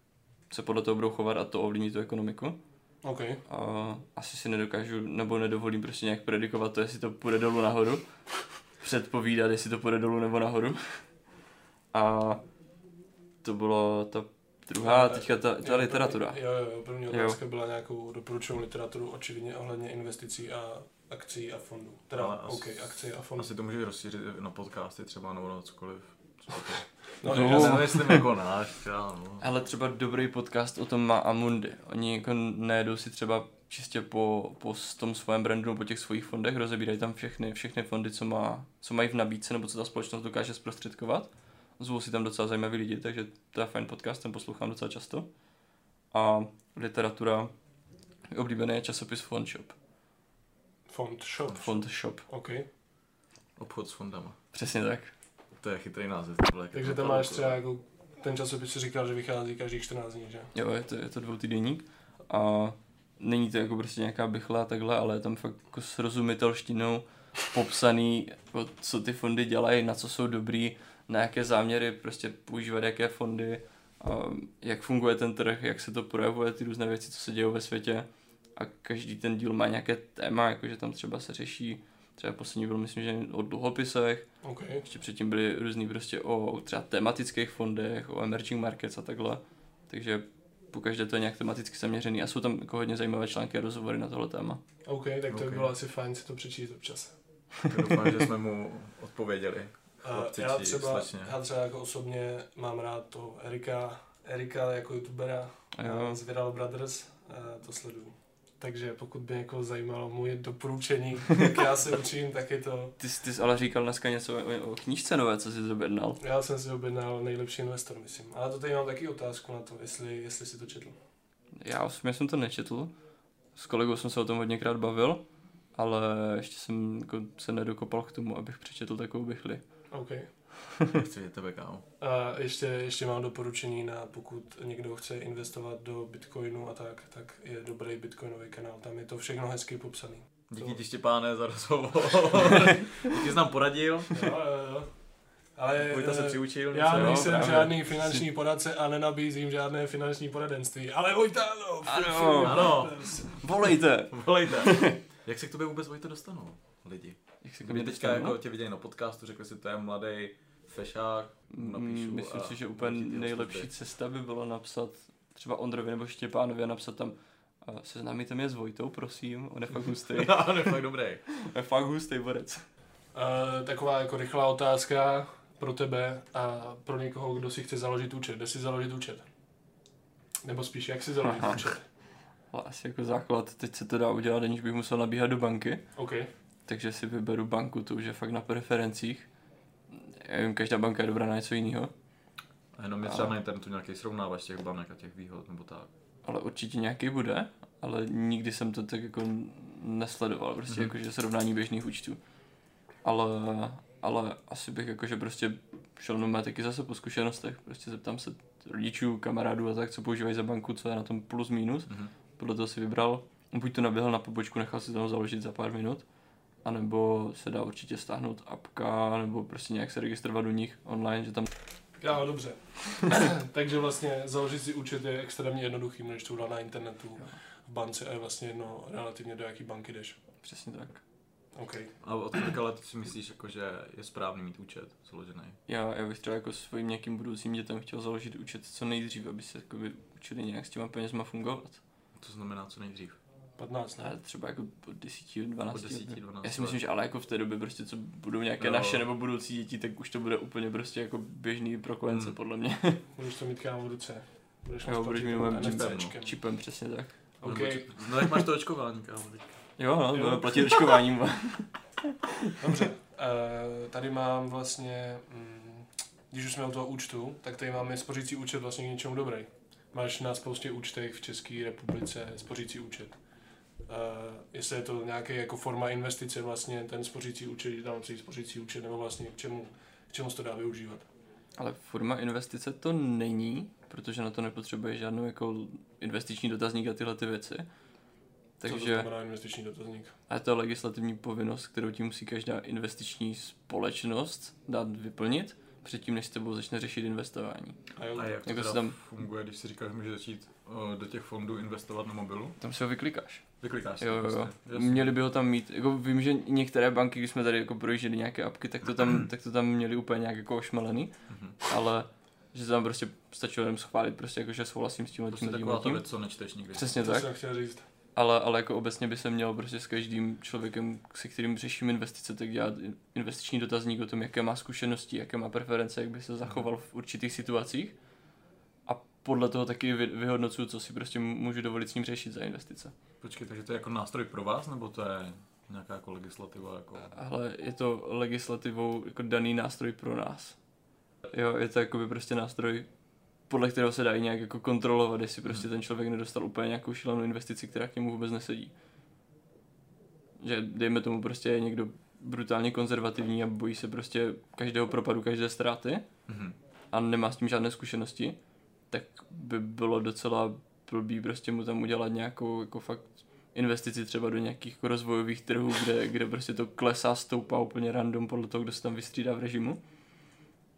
se podle toho budou chovat a to ovlivní tu ekonomiku. OK. A asi si nedokážu, nebo nedovolím prostě nějak predikovat to, jestli to půjde dolů nahoru. Předpovídat, jestli to půjde dolů nebo nahoru. A to bylo ta druhá, teďka ta, ta Jo, literatura. První, jo, jo, první otázka byla nějakou doporučenou literaturu, očividně ohledně investicí a akcí a fondů. Teda, Ale OK, akcie a fondů. Asi to můžeš rozšířit na podcasty třeba nebo na cokoliv. No, No. já nemyslím jako náš, třeba, no. Ale třeba dobrý podcast o tom má Amundi. Oni jako nejedou si třeba čistě po, po s- tom svém brandu nebo po těch svých fondech, rozebírají tam všechny, všechny fondy, co, má, co mají v nabídce nebo co ta společnost dokáže zprostředkovat. Zvou si tam docela zajímaví lidi, takže to je fajn podcast, ten poslouchám docela často. A literatura, oblíbený je časopis Fond Shop. Fond, shop. Fond Shop, OK. Obchod s fondama. přesně tak. To je chytrý název. tohle, Takže tam máš třeba jako, ten časopis si říkal, že vychází každých 14 dní, že? Jo, je to, je to dvoutýdenník a není to jako prostě nějaká bychla a takhle, ale je tam fakt jako srozumitelštinou popsaný, jako co ty fondy dělají, na co jsou dobrý, na jaké záměry prostě používat jaké fondy, a jak funguje ten trh, jak se to projevuje, ty různé věci, co se dějí ve světě a každý ten díl má nějaké téma, jakože tam třeba se řeší, třeba poslední byl myslím, že o dluhopisech, OK. ještě předtím byly různý prostě o třeba tematických fondech, o emerging markets a takhle, takže po každé to je nějak tematicky zaměřený a jsou tam jako hodně zajímavé články a rozhovory na tohle téma. OK, tak to by OK. bylo asi fajn si to přečíst občas. Tak doufám, že jsme mu odpověděli. A Chlapci, já třeba, slečně. já třeba jako osobně mám rád toho Erika, Erika jako youtubera jo. z Viral Brothers, a to sleduju. Takže pokud by někoho zajímalo moje doporučení, jak já se učím, tak je to... Ty, jsi- ty jsi ale říkal dneska něco o, o knížce nové, co jsi objednal. Já jsem si objednal nejlepší investor, myslím. Ale to tady mám taky otázku na to, jestli, jestli si to četl. Já osobně jsem to nečetl, s kolegou jsem se o tom hodněkrát bavil, ale ještě jsem jako se nedokopal k tomu, abych přečetl takovou bychli. OK. Chci vidět tebe, kámo. A ještě, ještě mám doporučení na pokud někdo chce investovat do Bitcoinu a tak, tak je dobrý Bitcoinový kanál. Tam je to všechno hezky popsaný. Díky ti, Štěpáne, za rozhovor. Díky jsi nám poradil. Jo, jo, jo. Ale Vojta se eh, přiučil. já něco, jo? nejsem právě. žádný finanční poradce a nenabízím žádné finanční poradenství. Ale Vojta, ano. Ano, ano. Volejte! Volejte. Jak se k tobě vůbec Vojto dostanou lidi? Jak se Jako mě teďka jako tě viděli na podcastu, řekli si, to je mladý fešák, napíšu Mm, Myslím a si, že úplně nejlepší služby. cesta by bylo napsat třeba Ondrovi nebo Štěpánovi a napsat tam seznámíte mě s Vojtou, prosím, on je fakt hustý. On je fakt dobrý. on je fakt hustý borec. Uh, taková jako rychlá otázka pro tebe a pro někoho, kdo si chce založit účet. Kde si založit účet? Nebo spíš, jak si založit Aha. účet? Asi jako základ, teď se to dá udělat, aniž bych musel nabíhat do banky. OK. takže si vyberu banku, to už je fakt na preferencích. Já vím, každá banka je dobrá na něco jiného, A jenom je třeba na internetu nějaký srovnávač těch banek a těch výhod, nebo tak. ale určitě nějaký bude, ale nikdy jsem to tak jako nesledoval, prostě Mhm. mm-hmm. jakože srovnání běžných účtů. Ale, ale asi bych jakože prostě šel na taky zase po zkušenostech, prostě zeptám se rodičů, kamarádů a tak, co používají za banku, co je na tom plus minus, Mhm. podle toho si vybral, buď to naběhl na pobočku, nechal si tam založit za pár minut, anebo se dá určitě stáhnout apka, nebo prostě nějak se registrovat do nich online, že tam Jo, dobře. Takže vlastně založit si účet je extrémně jednoduchý, než to udělat na internetu v bance a je vlastně jedno relativně do jaký banky jdeš. přesně tak. OK. A od kolika let si myslíš, jako, že je správný mít účet založený? Já, já bych třeba jako svým nějakým budoucím dětem chtěl založit účet co nejdřív, aby se jakoby učili nějak s těma penězma fungovat. To znamená co nejdřív. 15, A ne? třeba jako po 10, 12 Po 10, letech. 12 Já si myslím, let. že ale jako v té době prostě, co budou nějaké Jo. naše nebo budoucí děti, tak už to bude úplně prostě jako běžný pro kolence, Hmm. podle mě. Budeš to mít kámo v ruce. Budeš Jo, budeš mít mojem NFCčkem. Čipem, přesně tak. OK. No jak máš to očkování, kámo? teď? Jo, no, Jo. budeme platit očkováním. Dobře. Uh, tady mám vlastně, mm, když už jsme u toho účtu, tak tady máme spořící účet vlastně k něčemu dobrý. Máš na spoustě účtech v České republice spořící účet. Jestli je to nějaký jako forma investice vlastně ten spořící účet, že tam celý spořící účet, nebo vlastně k čemu, k čemu se to dá využívat. Ale forma investice to není, protože na to nepotřebuje žádnou jako investiční dotazník a tyhle ty věci. Co to Takže znamená investiční dotazník? a to je legislativní povinnost, kterou ti musí každá investiční společnost dát vyplnit, předtím, než s tebou začne řešit investování. A jo, A jak to Jako teda se tam- funguje, když si říkáš, že můžeš začít do těch fondů investovat na mobilu? Tam si ho vyklikáš. Vyklikáš si Jo, to jo, jo. prostě. Jasně. Měli by ho tam mít. Jako vím, že některé banky, když jsme tady jako projížděli nějaké apky, tak to tam, tak to tam měli úplně nějak jako ošmelený, Mhm. ale že tam prostě stačilo jenom schválit, prostě jako, že souhlasím s tím Prostě tím, tím, taková ta tím. věc, co nečteš nikdy. Přesně to tak. jsem chtěl říct. Ale, ale jako obecně by se mělo prostě s každým člověkem, se kterým řeším investice, tak dělat in- investiční dotazník o tom, jaké má zkušenosti, jaké má preference, jak by se zachoval v určitých situacích. Podle toho taky vy, vyhodnocuju, co si prostě můžu dovolit s ním řešit za investice. Počkej, takže to je jako nástroj pro vás, nebo to je nějaká jako legislativa? Jako... Ale je to legislativou jako daný nástroj pro nás. Jo, je to jakoby prostě nástroj, podle kterého se dá i nějak jako kontrolovat, jestli prostě ten člověk nedostal úplně nějakou šílenou investici, která k němu vůbec nesedí. Že dejme tomu prostě je někdo brutálně konzervativní a bojí se prostě každého propadu, každé ztráty Mhm. a nemá s tím žádné zkušenosti, tak by bylo docela blbý prostě mu tam udělat nějakou jako fakt investici třeba do nějakých jako rozvojových trhů, kde, kde prostě to klesá, stoupá úplně random podle toho, kdo se tam vystřídá v režimu.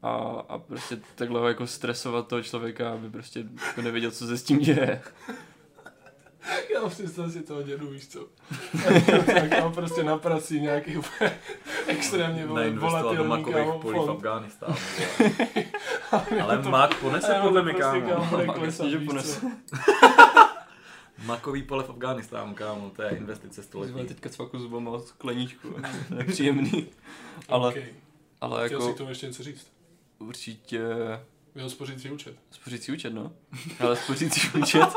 A, a prostě takhle jako stresovat toho člověka, aby prostě jako nevěděl, co se s tím děje. Já představ si toho dědu, víš co. tak mám prostě na prací nějaký úplně extrémně volatilní makových kámo, polí v fond. Afghánistánu. Ale mak ponese podle mě, prostě, kámo. kámo, klesat, jasně, že ponese. Makový pole v Afghánistánu, kámo, to je investice Jsme století. teďka cvaku zubama od skleníčku. Nepříjemný. Ale, Okay. ale Chtěl si jako k tomu ještě něco říct? určitě Byl spořící účet. spořící účet, no. Ale spořící účet.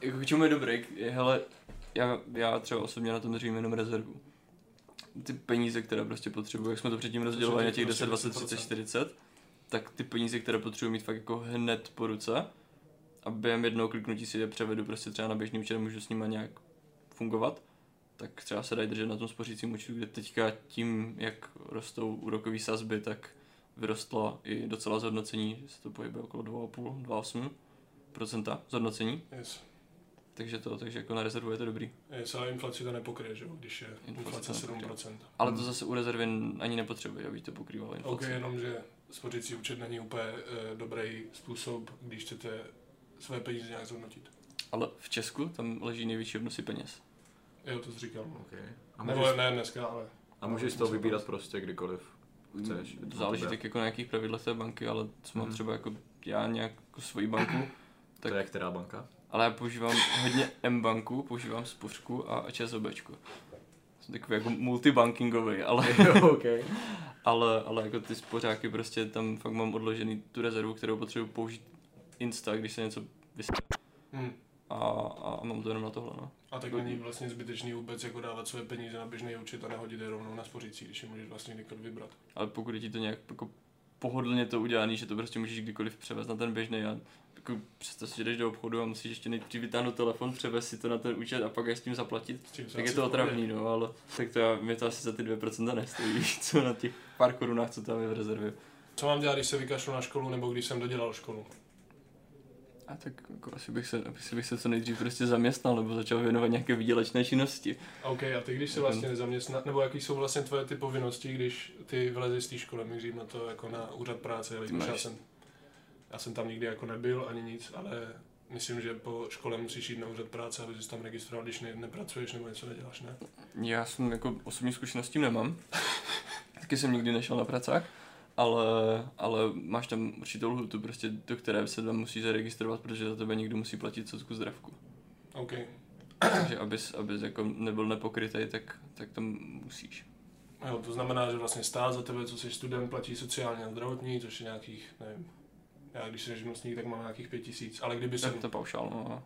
Jako k čemu je dobrý? Hele, já, já třeba osobně na tom držím jenom rezervu. Ty peníze, které prostě potřebuji, jak jsme to předtím rozdělovali na těch 10, 20, 30, 40, tak ty peníze, které potřebuji mít fakt jako hned po ruce a během jednoho kliknutí si je převedu prostě třeba na běžný účet můžu s nimi nějak fungovat, tak třeba se dají držet na tom spořícím účtu, kde teďka tím, jak rostou úrokové sazby, tak vyrostlo i docela zhodnocení, že se to pohybuje okolo 2,5, 2,8 procenta zhodnocení, Yes. Takže to, takže jako na rezervu je to dobrý. Yes, ale inflaci to nepokryje, že jo, když je Inflace inflace to nepokryje. 7%. Ale to zase u rezervy ani nepotřebuje, aby to pokrývalo OK, inflaci. jenom, že spořící účet není úplně uh, dobrý způsob, když chcete své peníze nějak zhodnotit. Ale v Česku tam leží největší obnosy peněz. Jo, to jsi říkal. Okay. A Nebo můžeš, ne dneska, ale... a můžeš z toho vybírat prostě kdykoliv chceš. je to Záleží tak jako na nějakých pravidlech té banky, ale co mám Mhm. třeba jako já nějak jako svoji banku, tak- To je která banka? Ale já používám hodně M-banku, používám spořku a ČSOBčku. Jsem takový jako multibankingový, ale, jo, ok. ale, ale jako ty spořáky prostě tam fakt mám odložený tu rezervu, kterou potřebuji použít insta, když se něco vysne. Hm. A, a mám to jenom na tohle, no. A tak není vlastně zbytečný vůbec jako dávat své peníze na běžný účet a nehodit je rovnou na spořící, když je můžeš vlastně kdykoliv vybrat. Ale pokud ti to nějak jako pohodlně to udělaný, že to prostě můžeš kdykoliv převést na ten běžný a jako představ si, že jdeš do obchodu a musíš ještě nejdřív vytáhnout telefon, převést si to na ten účet a pak až s tím zaplatit, tak je to otravný, no, ale tak to já, mě to asi za ty 2% nestojí, co, na těch pár korunách, co tam je v rezervě. Co mám dělat, když se vykašlu na školu nebo když jsem dodělal školu? A tak jako asi bych se, asi bych se co nejdřív prostě zaměstnal nebo začal věnovat nějaké výdělečné činnosti. OK, a ty když se vlastně nezaměstná, nebo jaký jsou vlastně tvoje ty povinnosti, když ty vylezeš z té školy, dřív na to jako na úřad práce, máš- já jsem, já jsem tam nikdy jako nebyl ani nic, ale myslím, že po škole musíš jít na úřad práce, aby jsi tam registroval, když ne, nepracuješ nebo něco neděláš, ne? Já jsem jako osobní zkušenost s tím nemám. Taky jsem nikdy nešel na pracák, ale, ale máš tam určitou lhutu, prostě, do které se tam musíš zaregistrovat, protože za tebe někdo musí platit socku zdravku. OK, Takže abys, abys jako nebyl nepokrytý, tak, tak tam musíš. jo, to znamená, že vlastně stát za tebe, co jsi student, platí sociálně a zdravotní, což je nějakých, nevím, já když jsem živnostník, tak mám nějakých pět tisíc, ale kdyby jsem Tak to paušál, no.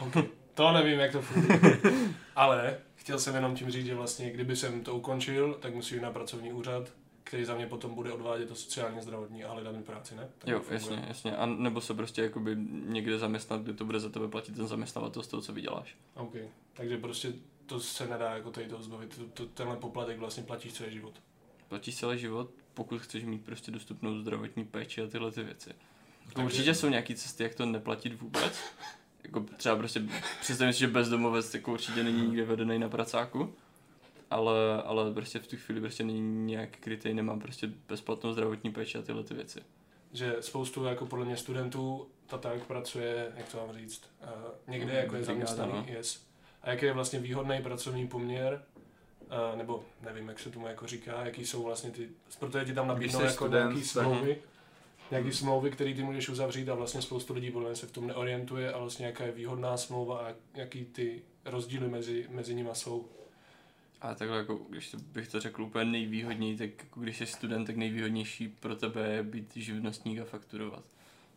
Okay. To nevím, jak to funguje. Ale chtěl jsem jenom tím říct, že vlastně kdyby jsem to ukončil, tak musím jít na pracovní úřad, který za mě potom bude odvádět to sociálně zdravotní a hledat mi práci, ne? Tak Jo, jasně, jasně. A nebo se prostě jakoby někde zaměstnat, kde to bude za tebe platit ten zaměstnavatel z toho, co vyděláš. OK. Takže prostě to se nedá jako tady toho zbavit. To, to, tenhle poplatek vlastně platíš celý život. Platíš celý život, pokud chceš mít prostě dostupnou zdravotní péči a tyhle ty věci. Takže- Určitě jsou nějaké cesty, jak to neplatit vůbec. Jako třeba prostě představím si, že bezdomovec jako určitě není nikde vedený na pracáku. Ale, ale prostě v tu chvíli prostě není nějak krytej, nemám prostě bezplatnou zdravotní péči a tyhle ty věci. Že spoustu jako podle mě studentů ta tank pracuje, jak to mám říct, uh, někde Mm, jako je zaměstnaný, no. yes. A jaký je vlastně výhodný pracovní poměr, uh, nebo nevím, jak se tomu jako říká, jaký jsou vlastně ty, protože ti tam nabídnou jako student, nějaký smlouvy, nějaký smlouvy, které ty můžeš uzavřít a vlastně spoustu lidí podle mě se v tom neorientuje a vlastně jaká je výhodná smlouva a jaký ty rozdíly mezi, mezi nimi jsou. A takhle jako, když to, bych to řekl úplně nejvýhodněji, tak jako když jsi student, tak nejvýhodnější pro tebe je být živnostník a fakturovat.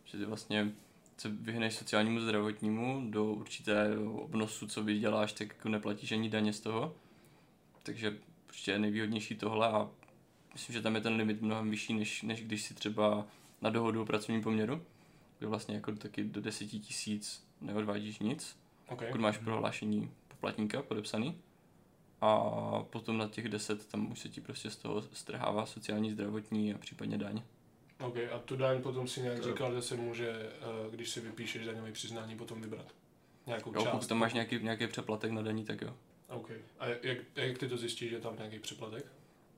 Že ty vlastně se vyhneš sociálnímu zdravotnímu do určitého obnosu, co vyděláš, tak jako neplatíš ani daně z toho. Takže určitě je nejvýhodnější tohle a myslím, že tam je ten limit mnohem vyšší, než, než když si třeba na dohodu o pracovním poměru, kde vlastně jako taky do 10 tisíc neodvádíš nic, Okay. pokud máš prohlášení poplatníka podepsaný. A potom na těch 10 tam už se ti prostě z toho strhává sociální, zdravotní a případně daň. OK, a tu daň potom si nějak To- říkal, že se může, eh, když si vypíšeš daňové přiznání, potom vybrat nějakou Jo, část. pokud tam máš nějaký, nějaký přeplatek na daní, tak jo. OK. A jak, jak ty to zjistíš, že je tam nějaký přeplatek?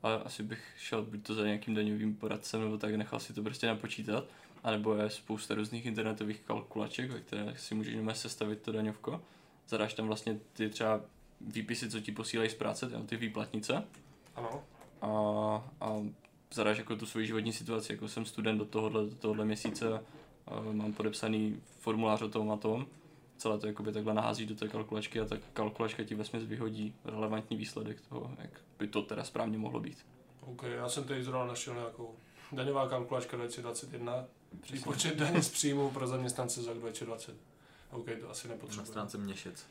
ale asi bych šel buď to za nějakým daňovým poradcem, nebo tak nechal si to prostě napočítat, anebo je spousta různých internetových kalkulaček, ve kterých si můžeš sestavit to daňovko. Zadáš tam vlastně ty třeba výpisy, co ti posílají z práce, ty výplatnice Ano. a, a zadáš jako tu svoji životní situaci, jako jsem student do tohohle, do tohohle měsíce, a mám podepsaný formulář o tom a tom, celé to jakoby takhle naházíš do té kalkulačky a ta kalkulačka ti vlastně vyhodí relevantní výsledek toho, jak by to teda správně mohlo být. OK, já jsem tady zrovna našel nějakou daňová kalkulačka 2021, výpočet daně z příjmu pro zaměstnance za rok 2020. OK, to asi Na nepotřebuji. stránce Měšec.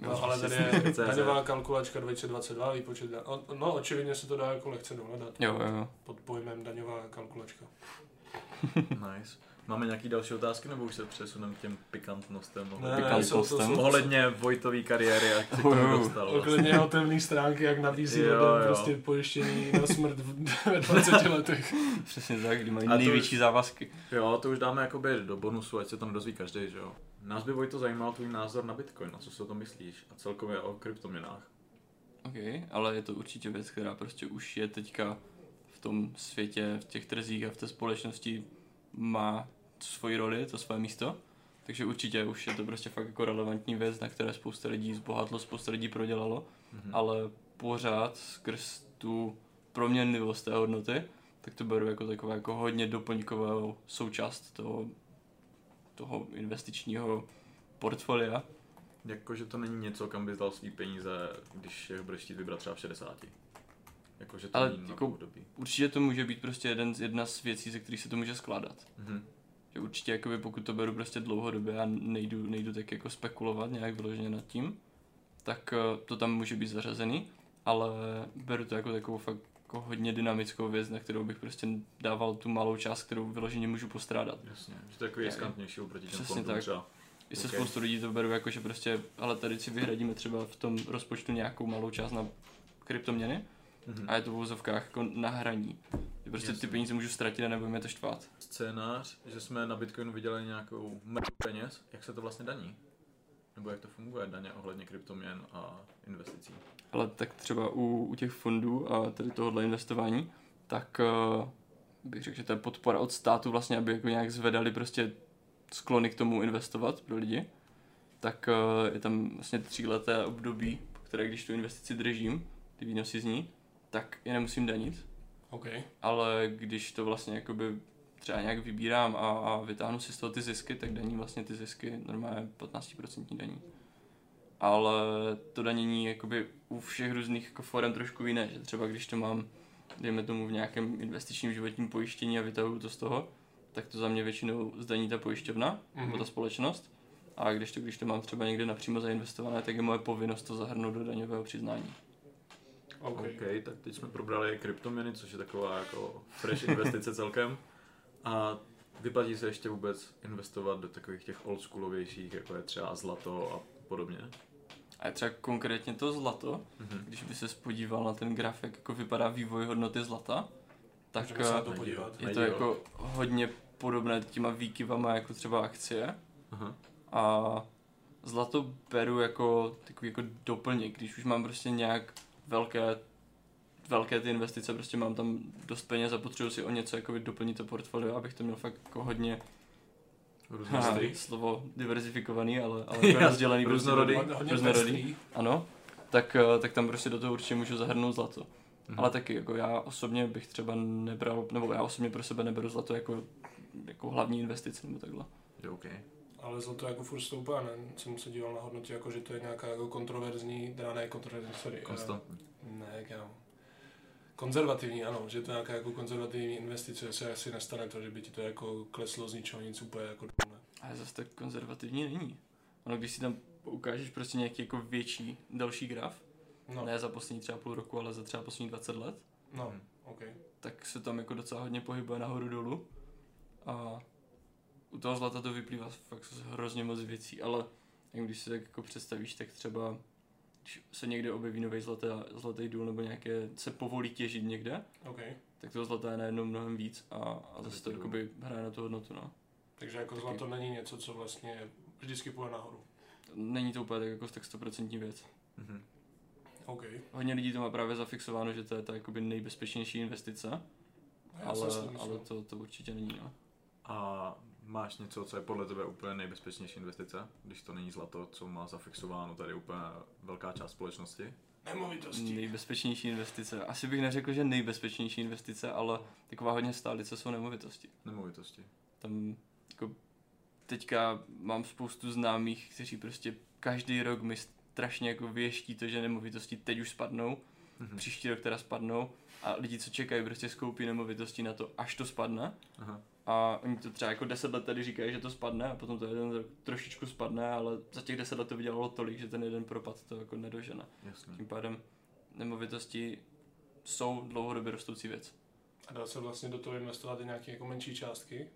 No, ale tady je daňová kalkulačka 2022, výpočet daně. O- No, očividně se to dá jako lehce dohledat Jo, jo, jo. pod pojmem daňová kalkulačka. Nice. Máme nějaký další otázky, nebo už se přesuneme k těm pikantnostem? Ne, ne, Pikantnostem. to, Ohledně Vojtový kariéry, jak se k Jo, tomu jo. dostal. Vlastně. Ohledně jeho temných stránky, jak nabízí Jo, lidem jo. prostě pojištění na smrt v- ve 20 letech. Přesně tak, kdy mají A to největší závazky. Jo, to už dáme jakoby do bonusu, ať se to nedozví každý, že jo. Nás by Vojto zajímal tvůj názor na Bitcoin, a co si o tom myslíš? A celkově o kryptoměnách. OK, ale je to určitě věc, která prostě už je teďka v tom světě, v těch trzích a v té společnosti má svoji roli, to své místo. Takže určitě už je to prostě fakt jako relevantní věc, na které spousta lidí zbohatlo, spousta lidí prodělalo, Mhm. ale pořád skrz tu proměnlivost té hodnoty, tak to beru jako taková jako hodně doplňkovou součást toho, toho investičního portfolia. Jakože to není něco, kam bys dal svý peníze, když je budeš chtít vybrat třeba v 60. Jakože to Ale není jako- období. Určitě to může být prostě jeden z, jedna z věcí, ze kterých se to může skládat. Mhm. Určitě jakoby, pokud to beru prostě dlouhodobě a nejdu, nejdu tak jako spekulovat nějak vyloženě nad tím, tak eh, to tam může být zařazený, ale beru to jako takovou fakt jako hodně dynamickou věc, na kterou bych prostě dával tu malou část, kterou vyloženě můžu postrádat. Jasně, že to je takový riskantnější oproti těm Přesně tak. třeba. I se Ok. spoustu lidí to beru jako, že prostě, ale tady si vyhradíme třeba v tom rozpočtu nějakou malou část na kryptoměny Mhm. a je to v úzovkách jako na hraní. Že prostě ty Jasně. peníze můžu ztratit a nebude mě to štvát. Scénář, že jsme na Bitcoinu vydělali nějakou mrť peněz, jak se to vlastně daní? Nebo jak to funguje daně ohledně kryptoměn a investicí? Ale tak třeba u, u těch fondů a tady tohohle investování, tak uh, bych řekl, že to je podpora od státu vlastně, aby jako nějak zvedali prostě sklony k tomu investovat pro lidi. Tak uh, je tam vlastně tříleté období, po které když tu investici držím, ty výnosy z ní, tak je nemusím danit. OK. Ale když to vlastně jakoby třeba nějak vybírám a, a vytáhnu si z toho ty zisky, tak daní vlastně ty zisky normálně 15% daní. Ale to danění jakoby u všech různých jako forem trošku jiné, že třeba když to mám, dejme tomu v nějakém investičním životním pojištění a vytahuju to z toho, tak to za mě většinou zdaní ta pojišťovna mm-hmm. nebo ta společnost. A když to, když to mám třeba někde napřímo zainvestované, tak je moje povinnost to zahrnout do daňového přiznání. OK. OK, tak teď jsme probrali kryptoměny, což je taková jako fresh investice celkem. A vyplatí se ještě vůbec investovat do takových těch oldschoolovějších, jako je třeba zlato a podobně? A třeba konkrétně to zlato, Mhm. když by se podíval na ten graf, jak jako vypadá vývoj hodnoty zlata, tak se na to eh, podívat. je to jako hodně podobné těma výkyvama jako třeba akcie. Aha. A zlato beru jako takový jako doplněk, když už mám prostě nějak velké velké ty investice, prostě mám tam dost peněz a potřebuji si o něco jako doplnit to portfolio, abych to měl fakt jako hodně Různorodý. slovo diverzifikovaný, ale, ale jako rozdělený. prostě různorodý. různorodý. Ano, tak, eh, tak tam prostě do toho určitě můžu zahrnout zlato. Mhm. Ale taky jako já osobně bych třeba nebral, nebo já osobně pro sebe neberu zlato jako, jako hlavní investici nebo takhle. Je OK. Ale zlato jako furt stoupá, ne? Jsem se díval na hodnotě, jako že to je nějaká jako kontroverzní, teda ne kontroverzní, sorry. eh, Konstantní. Ne, jak já Konzervativní, ano, že to je nějaká jako konzervativní investice, se asi nestane to, že by ti to jako kleslo z ničeho nic úplně jako ne. Ale zase tak konzervativní není. Ono, když si tam ukážeš prostě nějaký jako větší, další graf, No, ne za poslední třeba půl roku, ale za třeba poslední 20 let, no, OK. tak se tam jako docela hodně pohybuje nahoru dolů. A u toho zlata to vyplývá fakt z hrozně moc věcí, ale jak když si tak jako představíš, tak třeba když se někde objeví nový zlatý, zlatý důl nebo nějaké se povolí těžit někde, OK. tak toho zlata je najednou mnohem víc a, a zase to jakoby hraje na tu hodnotu. No. Takže jako Taky. zlato není něco, co vlastně vždycky půjde nahoru. Není to úplně tak jako tak 100% věc. Mhm. OK. Hodně lidí to má právě zafixováno, že to je ta jakoby nejbezpečnější investice, Já ale, ale to, to určitě není. No. A máš něco, co je podle tebe úplně nejbezpečnější investice, když to není zlato, co má zafixováno tady úplně velká část společnosti? Nemovitosti. Nejbezpečnější investice. Asi bych neřekl, že nejbezpečnější investice, ale taková hodně stálice jsou nemovitosti. Nemovitosti. Tam jako teďka mám spoustu známých, kteří prostě každý rok mi strašně jako věští to, že nemovitosti teď už spadnou, Mhm. příští rok teda spadnou a lidi, co čekají, prostě skoupí nemovitosti na to, až to spadne Aha. A oni to třeba jako 10 let tady říkají, že to spadne a potom to jeden trošičku spadne, ale za těch 10 let to vydělalo tolik, že ten jeden propad to jako nedožene. Jasný. Tím pádem nemovitosti jsou dlouhodobě rostoucí věc. A dá se vlastně do toho investovat i nějaké jako menší částky,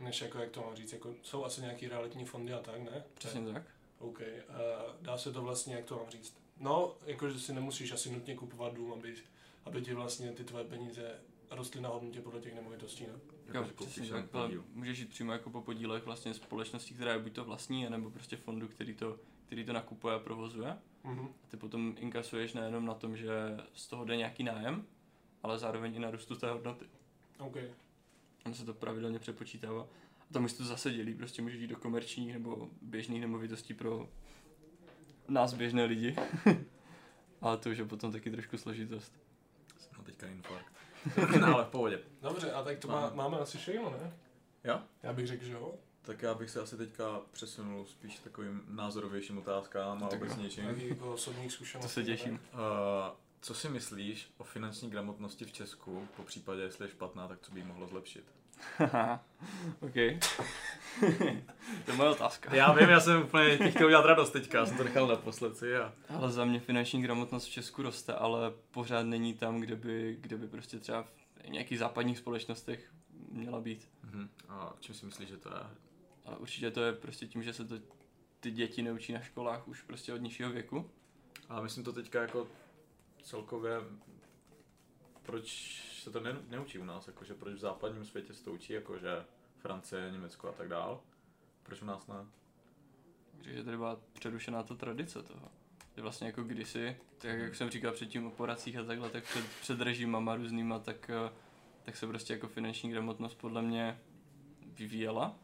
než jako, jak to mám říct, jako jsou asi nějaký realitní fondy a tak, ne? Přesně tak. OK. Uh, dá se to vlastně, jak to mám říct? No, jakože si nemusíš asi nutně kupovat dům, aby, aby ti vlastně ty tvoje peníze rostly na hodnotě podle těch nemovitostí, ne? Jo, Jakože koupíš přesně tak, ale můžeš jít přímo jako po podílech vlastně společnosti, která je buď to vlastní, nebo prostě fondu, který to, který to nakupuje a provozuje. Mhm. A ty potom inkasuješ nejenom na tom, že z toho jde nějaký nájem, ale zároveň i na růstu té hodnoty. OK. Ono se to pravidelně přepočítává. A tam už to zase dělí, prostě můžeš jít do komerčních nebo běžných nemovitostí pro nás běžné lidi. ale to už je potom taky trošku složitost. Jsem teďka infarkt. No, ale v pohodě. Dobře, a tak to má, Máme. asi všechno, ne? Jo? Já bych řekl, že jo. Tak já bych se asi teďka přesunul spíš takovým názorovějším otázkám a obecnějším. Jako osobních zkušeností. To se těším. Uh, co si myslíš o finanční gramotnosti v Česku? Po případě, jestli je špatná, tak co by jí mohlo zlepšit? OK. to je moje otázka. Já vím, já jsem úplně ti chtěl udělat radost teďka, já jsem to nechal naposled si a... Ale za mě finanční gramotnost v Česku roste, ale pořád není tam, kde by, kde by prostě třeba v nějakých západních společnostech měla být. Mhm. A čím si myslíš, že to je? Ale určitě to je prostě tím, že se to ty děti neučí na školách už prostě od nižšího věku. A myslím to teďka jako celkově, proč se to ne, neučí u nás, jakože proč v západním světě se to učí, jakože Francie, Německo a tak dál. Proč u nás ne? Takže tady byla přerušená ta tradice toho. Že vlastně jako kdysi, tak jak jsem říkal předtím o poracích a takhle, tak před, před režimama různýma, tak, eh, tak se prostě jako finanční gramotnost podle mě vyvíjela,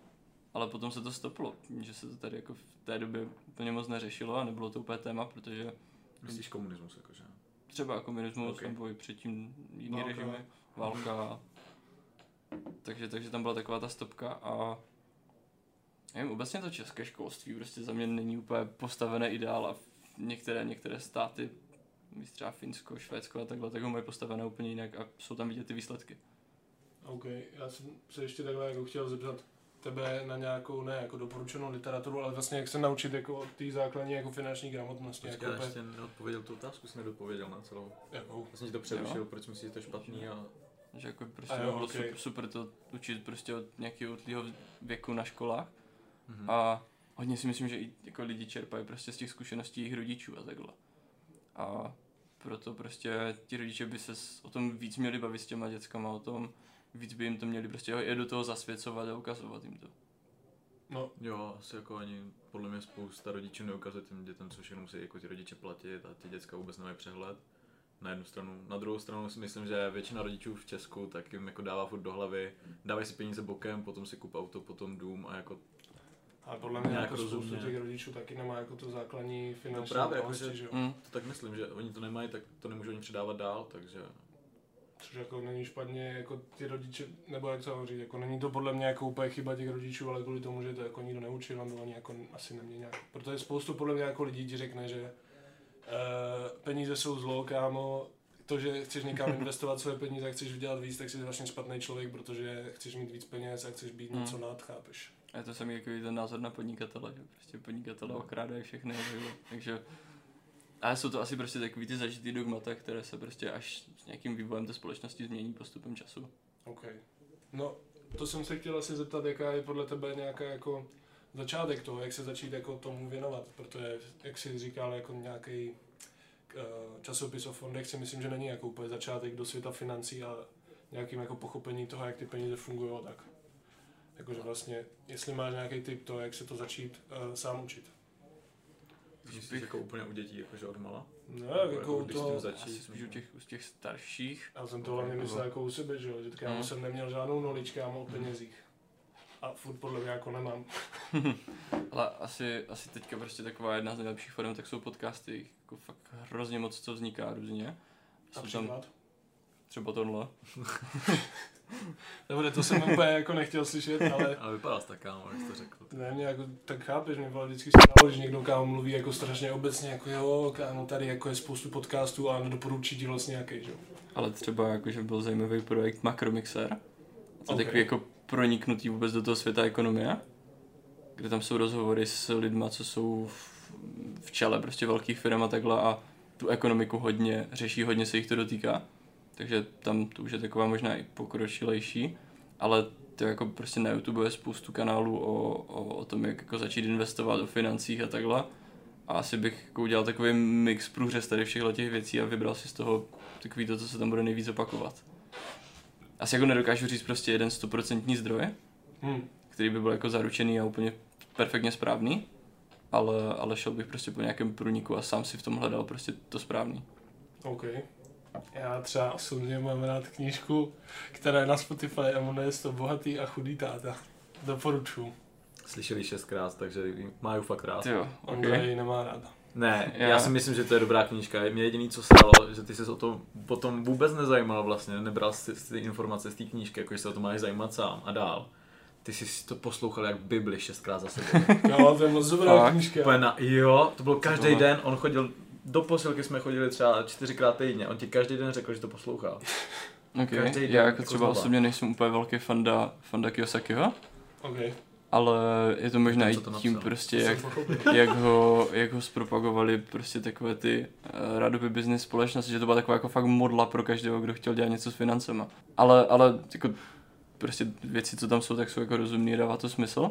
ale potom se to stoplo, že se to tady jako v té době úplně moc neřešilo a nebylo to úplně téma, protože Myslíš komunismus, jakože? Třeba komunismus Ok. okay. nebo i předtím jiný Válka. režimy, válka. Takže, takže tam byla taková ta stopka a nevím, obecně to české školství prostě za mě není úplně postavené ideál a některé, některé státy, třeba Finsko, Švédsko a takhle, tak ho mají postavené úplně jinak a jsou tam vidět ty výsledky. OK, já jsem se ještě takhle jako chtěl zeptat tebe na nějakou, ne jako doporučenou literaturu, ale vlastně jak se naučit jako od té základní jako finanční gramotnosti. Počkej, Jako já ještě neodpověděl tu otázku, jsi nedopověděl na celou. jakou? Jsem ti to přerušil, proč myslíš, že to je špatný a... Že jako prostě A jo, bylo ok. super, super, to učit prostě od nějakého útlýho věku na školách Mhm. A hodně si myslím, že i jako lidi čerpají prostě z těch zkušeností jejich rodičů a takhle. A proto prostě ti rodiče by se o tom víc měli bavit s těma dětskama, o tom víc by jim to měli prostě je do toho zasvěcovat a ukazovat jim to. No, Jo, asi jako ani podle mě spousta rodičů neukazuje těm dětem, co všechno musí jako ti rodiče platit a ty děcka vůbec nemají přehled. Na jednu stranu. Na druhou stranu si myslím, že většina rodičů v Česku tak jim jako dává furt do hlavy, dávají si peníze bokem, potom si kup auto, potom dům a jako ale podle mě jako spoustu těch rodičů taky nemá jako to základní finanční právě, jako, znalosti, že- že jo? Mm. to tak myslím, že oni to nemají, tak to nemůžou ani předávat dál, takže Což jako není špatně, jako ty rodiče, nebo jak to mám říct, jako není to podle mě jako úplně chyba těch rodičů, ale kvůli tomu, že to jako nikdo neučil, nebo oni jako asi neměli nějak. Protože spoustu podle mě jako lidí ti řekne, že uh, peníze jsou zlo, kámo, to, že chceš někam investovat své peníze a chceš vydělat víc, tak jsi vlastně špatný člověk, protože chceš mít víc peněz a chceš být Hmm. něco nad, chápeš? A to samý jako ten názor na podnikatele, že prostě podnikatele okrádají všechny. Takže a jsou to asi prostě takový ty zažitý dogmata, které se prostě až s nějakým vývojem té společnosti změní postupem času. OK. No, to jsem se chtěl asi zeptat, jaká je podle tebe nějaká jako začátek toho, jak se začít jako tomu věnovat, protože, jak jsi říkal, jako nějaký časopis o fondech si myslím, že není jako úplně začátek do světa financí a nějakým jako pochopení toho, jak ty peníze fungují, tak jakože vlastně, jestli máš nějaký tip to, jak se to začít uh, sám učit. Myslíš jako úplně u dětí, jakože od mala? No, Nebo jako u toho, Asi spíš u těch, u těch starších. já jsem to hlavně myslel jako u sebe, že jo, že kámo Hmm. jsem neměl žádnou knowledge, kámo, o penězích. A furt podle mě jako nemám. Ale asi, asi teďka prostě taková jedna z nejlepších forem, tak jsou podcasty, jako fakt hrozně moc co vzniká různě. Jsou tam. Třeba tohle. Dobře, to jsem úplně jako nechtěl slyšet, ale Ale vypadal jsi tak, kámo, jak jsi to řekl. ne, mě jako, tak chápeš, mě vole vždycky stalo, když někdo kámo mluví jako strašně obecně, jako jo, kámo, tady jako je spoustu podcastů a nedoporučí ti vlastně nějaký, že jo. Ale třeba jakože byl zajímavý projekt Makromixer. To je Ok. takový jako proniknutý vůbec do toho světa ekonomie, kde tam jsou rozhovory s lidma, co jsou v, v čele prostě velkých firm a takhle a tu ekonomiku hodně řeší, hodně se jich to dotýká. Takže tam to už je taková možná i pokročilejší, ale to jako prostě na YouTube je spoustu kanálů o, o, o tom, jak jako začít investovat o financích a takhle. A asi bych jako udělal takový mix průřez tady všech těch věcí a vybral si z toho takový to, co se tam bude nejvíc opakovat. Asi jako nedokážu říct prostě jeden stoprocentní zdroj, Hm. který by byl jako zaručený a úplně perfektně správný, ale, ale šel bych prostě po nějakém průniku a sám si v tom hledal prostě to správný. OK. Já třeba osobně mám rád knížku, která je na Spotify a jmenuje se to Bohatý a chudý táta. Doporučuji. Slyšeli šestkrát, takže ji mají fakt rád. Jo, On okay. ji nemá rád. Ne, já... Já- si myslím, že to je dobrá knížka. Mě jediný, co stalo, že ty jsi o to potom vůbec nezajímal vlastně, nebral jsi ty informace z té knížky, jako že se o to máš zajímat sám a dál. Ty jsi si to poslouchal jak Bibli šestkrát za sebou. Jo, to je moc dobrá knížka. Úplně na, jo, to bylo každý den, on chodil, do posilky jsme chodili třeba čtyřikrát týdně, on ti každý den řekl, že to poslouchá. Okay. každý den Já jako jako třeba znova. osobně nejsem úplně velký fanda, fanda Kiyosakiho, OK. ale je to možná i tím napsal? prostě, jak, jak ho, jak ho zpropagovali prostě takové ty uh, radoby business společnosti, že to byla taková jako fakt modla pro každého, kdo chtěl dělat něco s financema. Ale, ale jako prostě věci, co tam jsou, tak jsou jako rozumný, dává to smysl.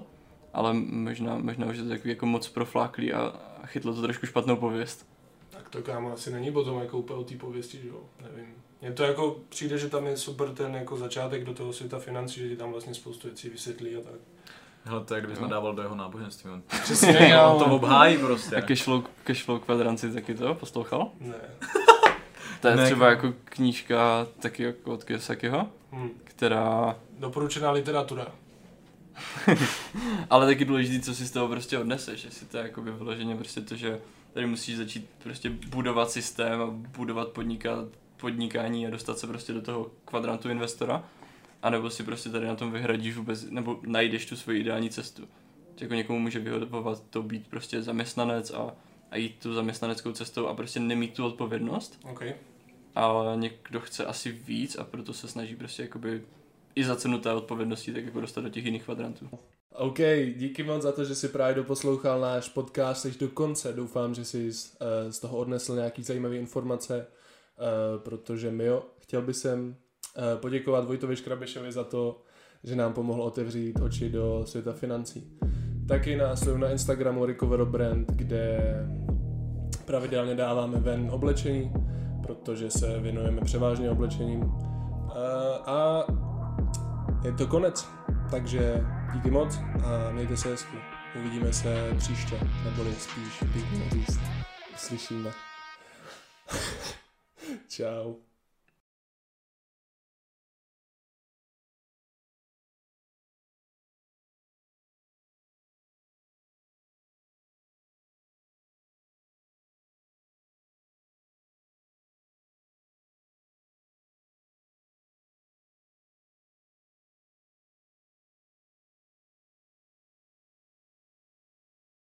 Ale možná, možná už je to takový jako moc profláklý a, a chytlo to trošku špatnou pověst. Tak to kámo asi není potom jako úplně o té pověsti, že jo, nevím. Mně to jako přijde, že tam je super ten jako začátek do toho světa financí, že ti tam vlastně spoustu věcí vysvětlí a tak. Hele, to je, kdybys Jo. nadával do jeho náboženství. On, Přesně, on to obhájí prostě. A cashflow, cashflow kvadranci taky to poslouchal? Ne. To je Ne, třeba jako knížka taky jako od Kiyosakiho, Hm. která Doporučená literatura. Ale taky důležité, co si z toho prostě odneseš, jestli to je jako vyloženě prostě to, že tady musíš začít prostě budovat systém a budovat podnikat, podnikání a dostat se prostě do toho kvadrantu investora, anebo si prostě tady na tom vyhradíš vůbec, nebo najdeš tu svoji ideální cestu. Jako někomu může vyhodovat to být prostě zaměstnanec a, a jít tu zaměstnaneckou cestou a prostě nemít tu odpovědnost, OK. ale někdo chce asi víc a proto se snaží prostě jakoby i za cenu té odpovědnosti tak jako dostat do těch jiných kvadrantů. OK, díky moc za to, že si právě doposlouchal náš podcast až do konce. Doufám, že jsi z, eh, z toho odnesl nějaký zajímavé informace, eh, protože my jo, chtěl bych sem eh, poděkovat Vojtovi Škrabešovi za to, že nám pomohl otevřít oči do světa financí. Taky nás na Instagramu Recover Brand, kde pravidelně dáváme ven oblečení, protože se věnujeme převážně oblečením. A je to konec. Takže díky moc a mějte se hezky. Uvidíme se příště, neboli spíš pěkně říct. Slyšíme. Ciao.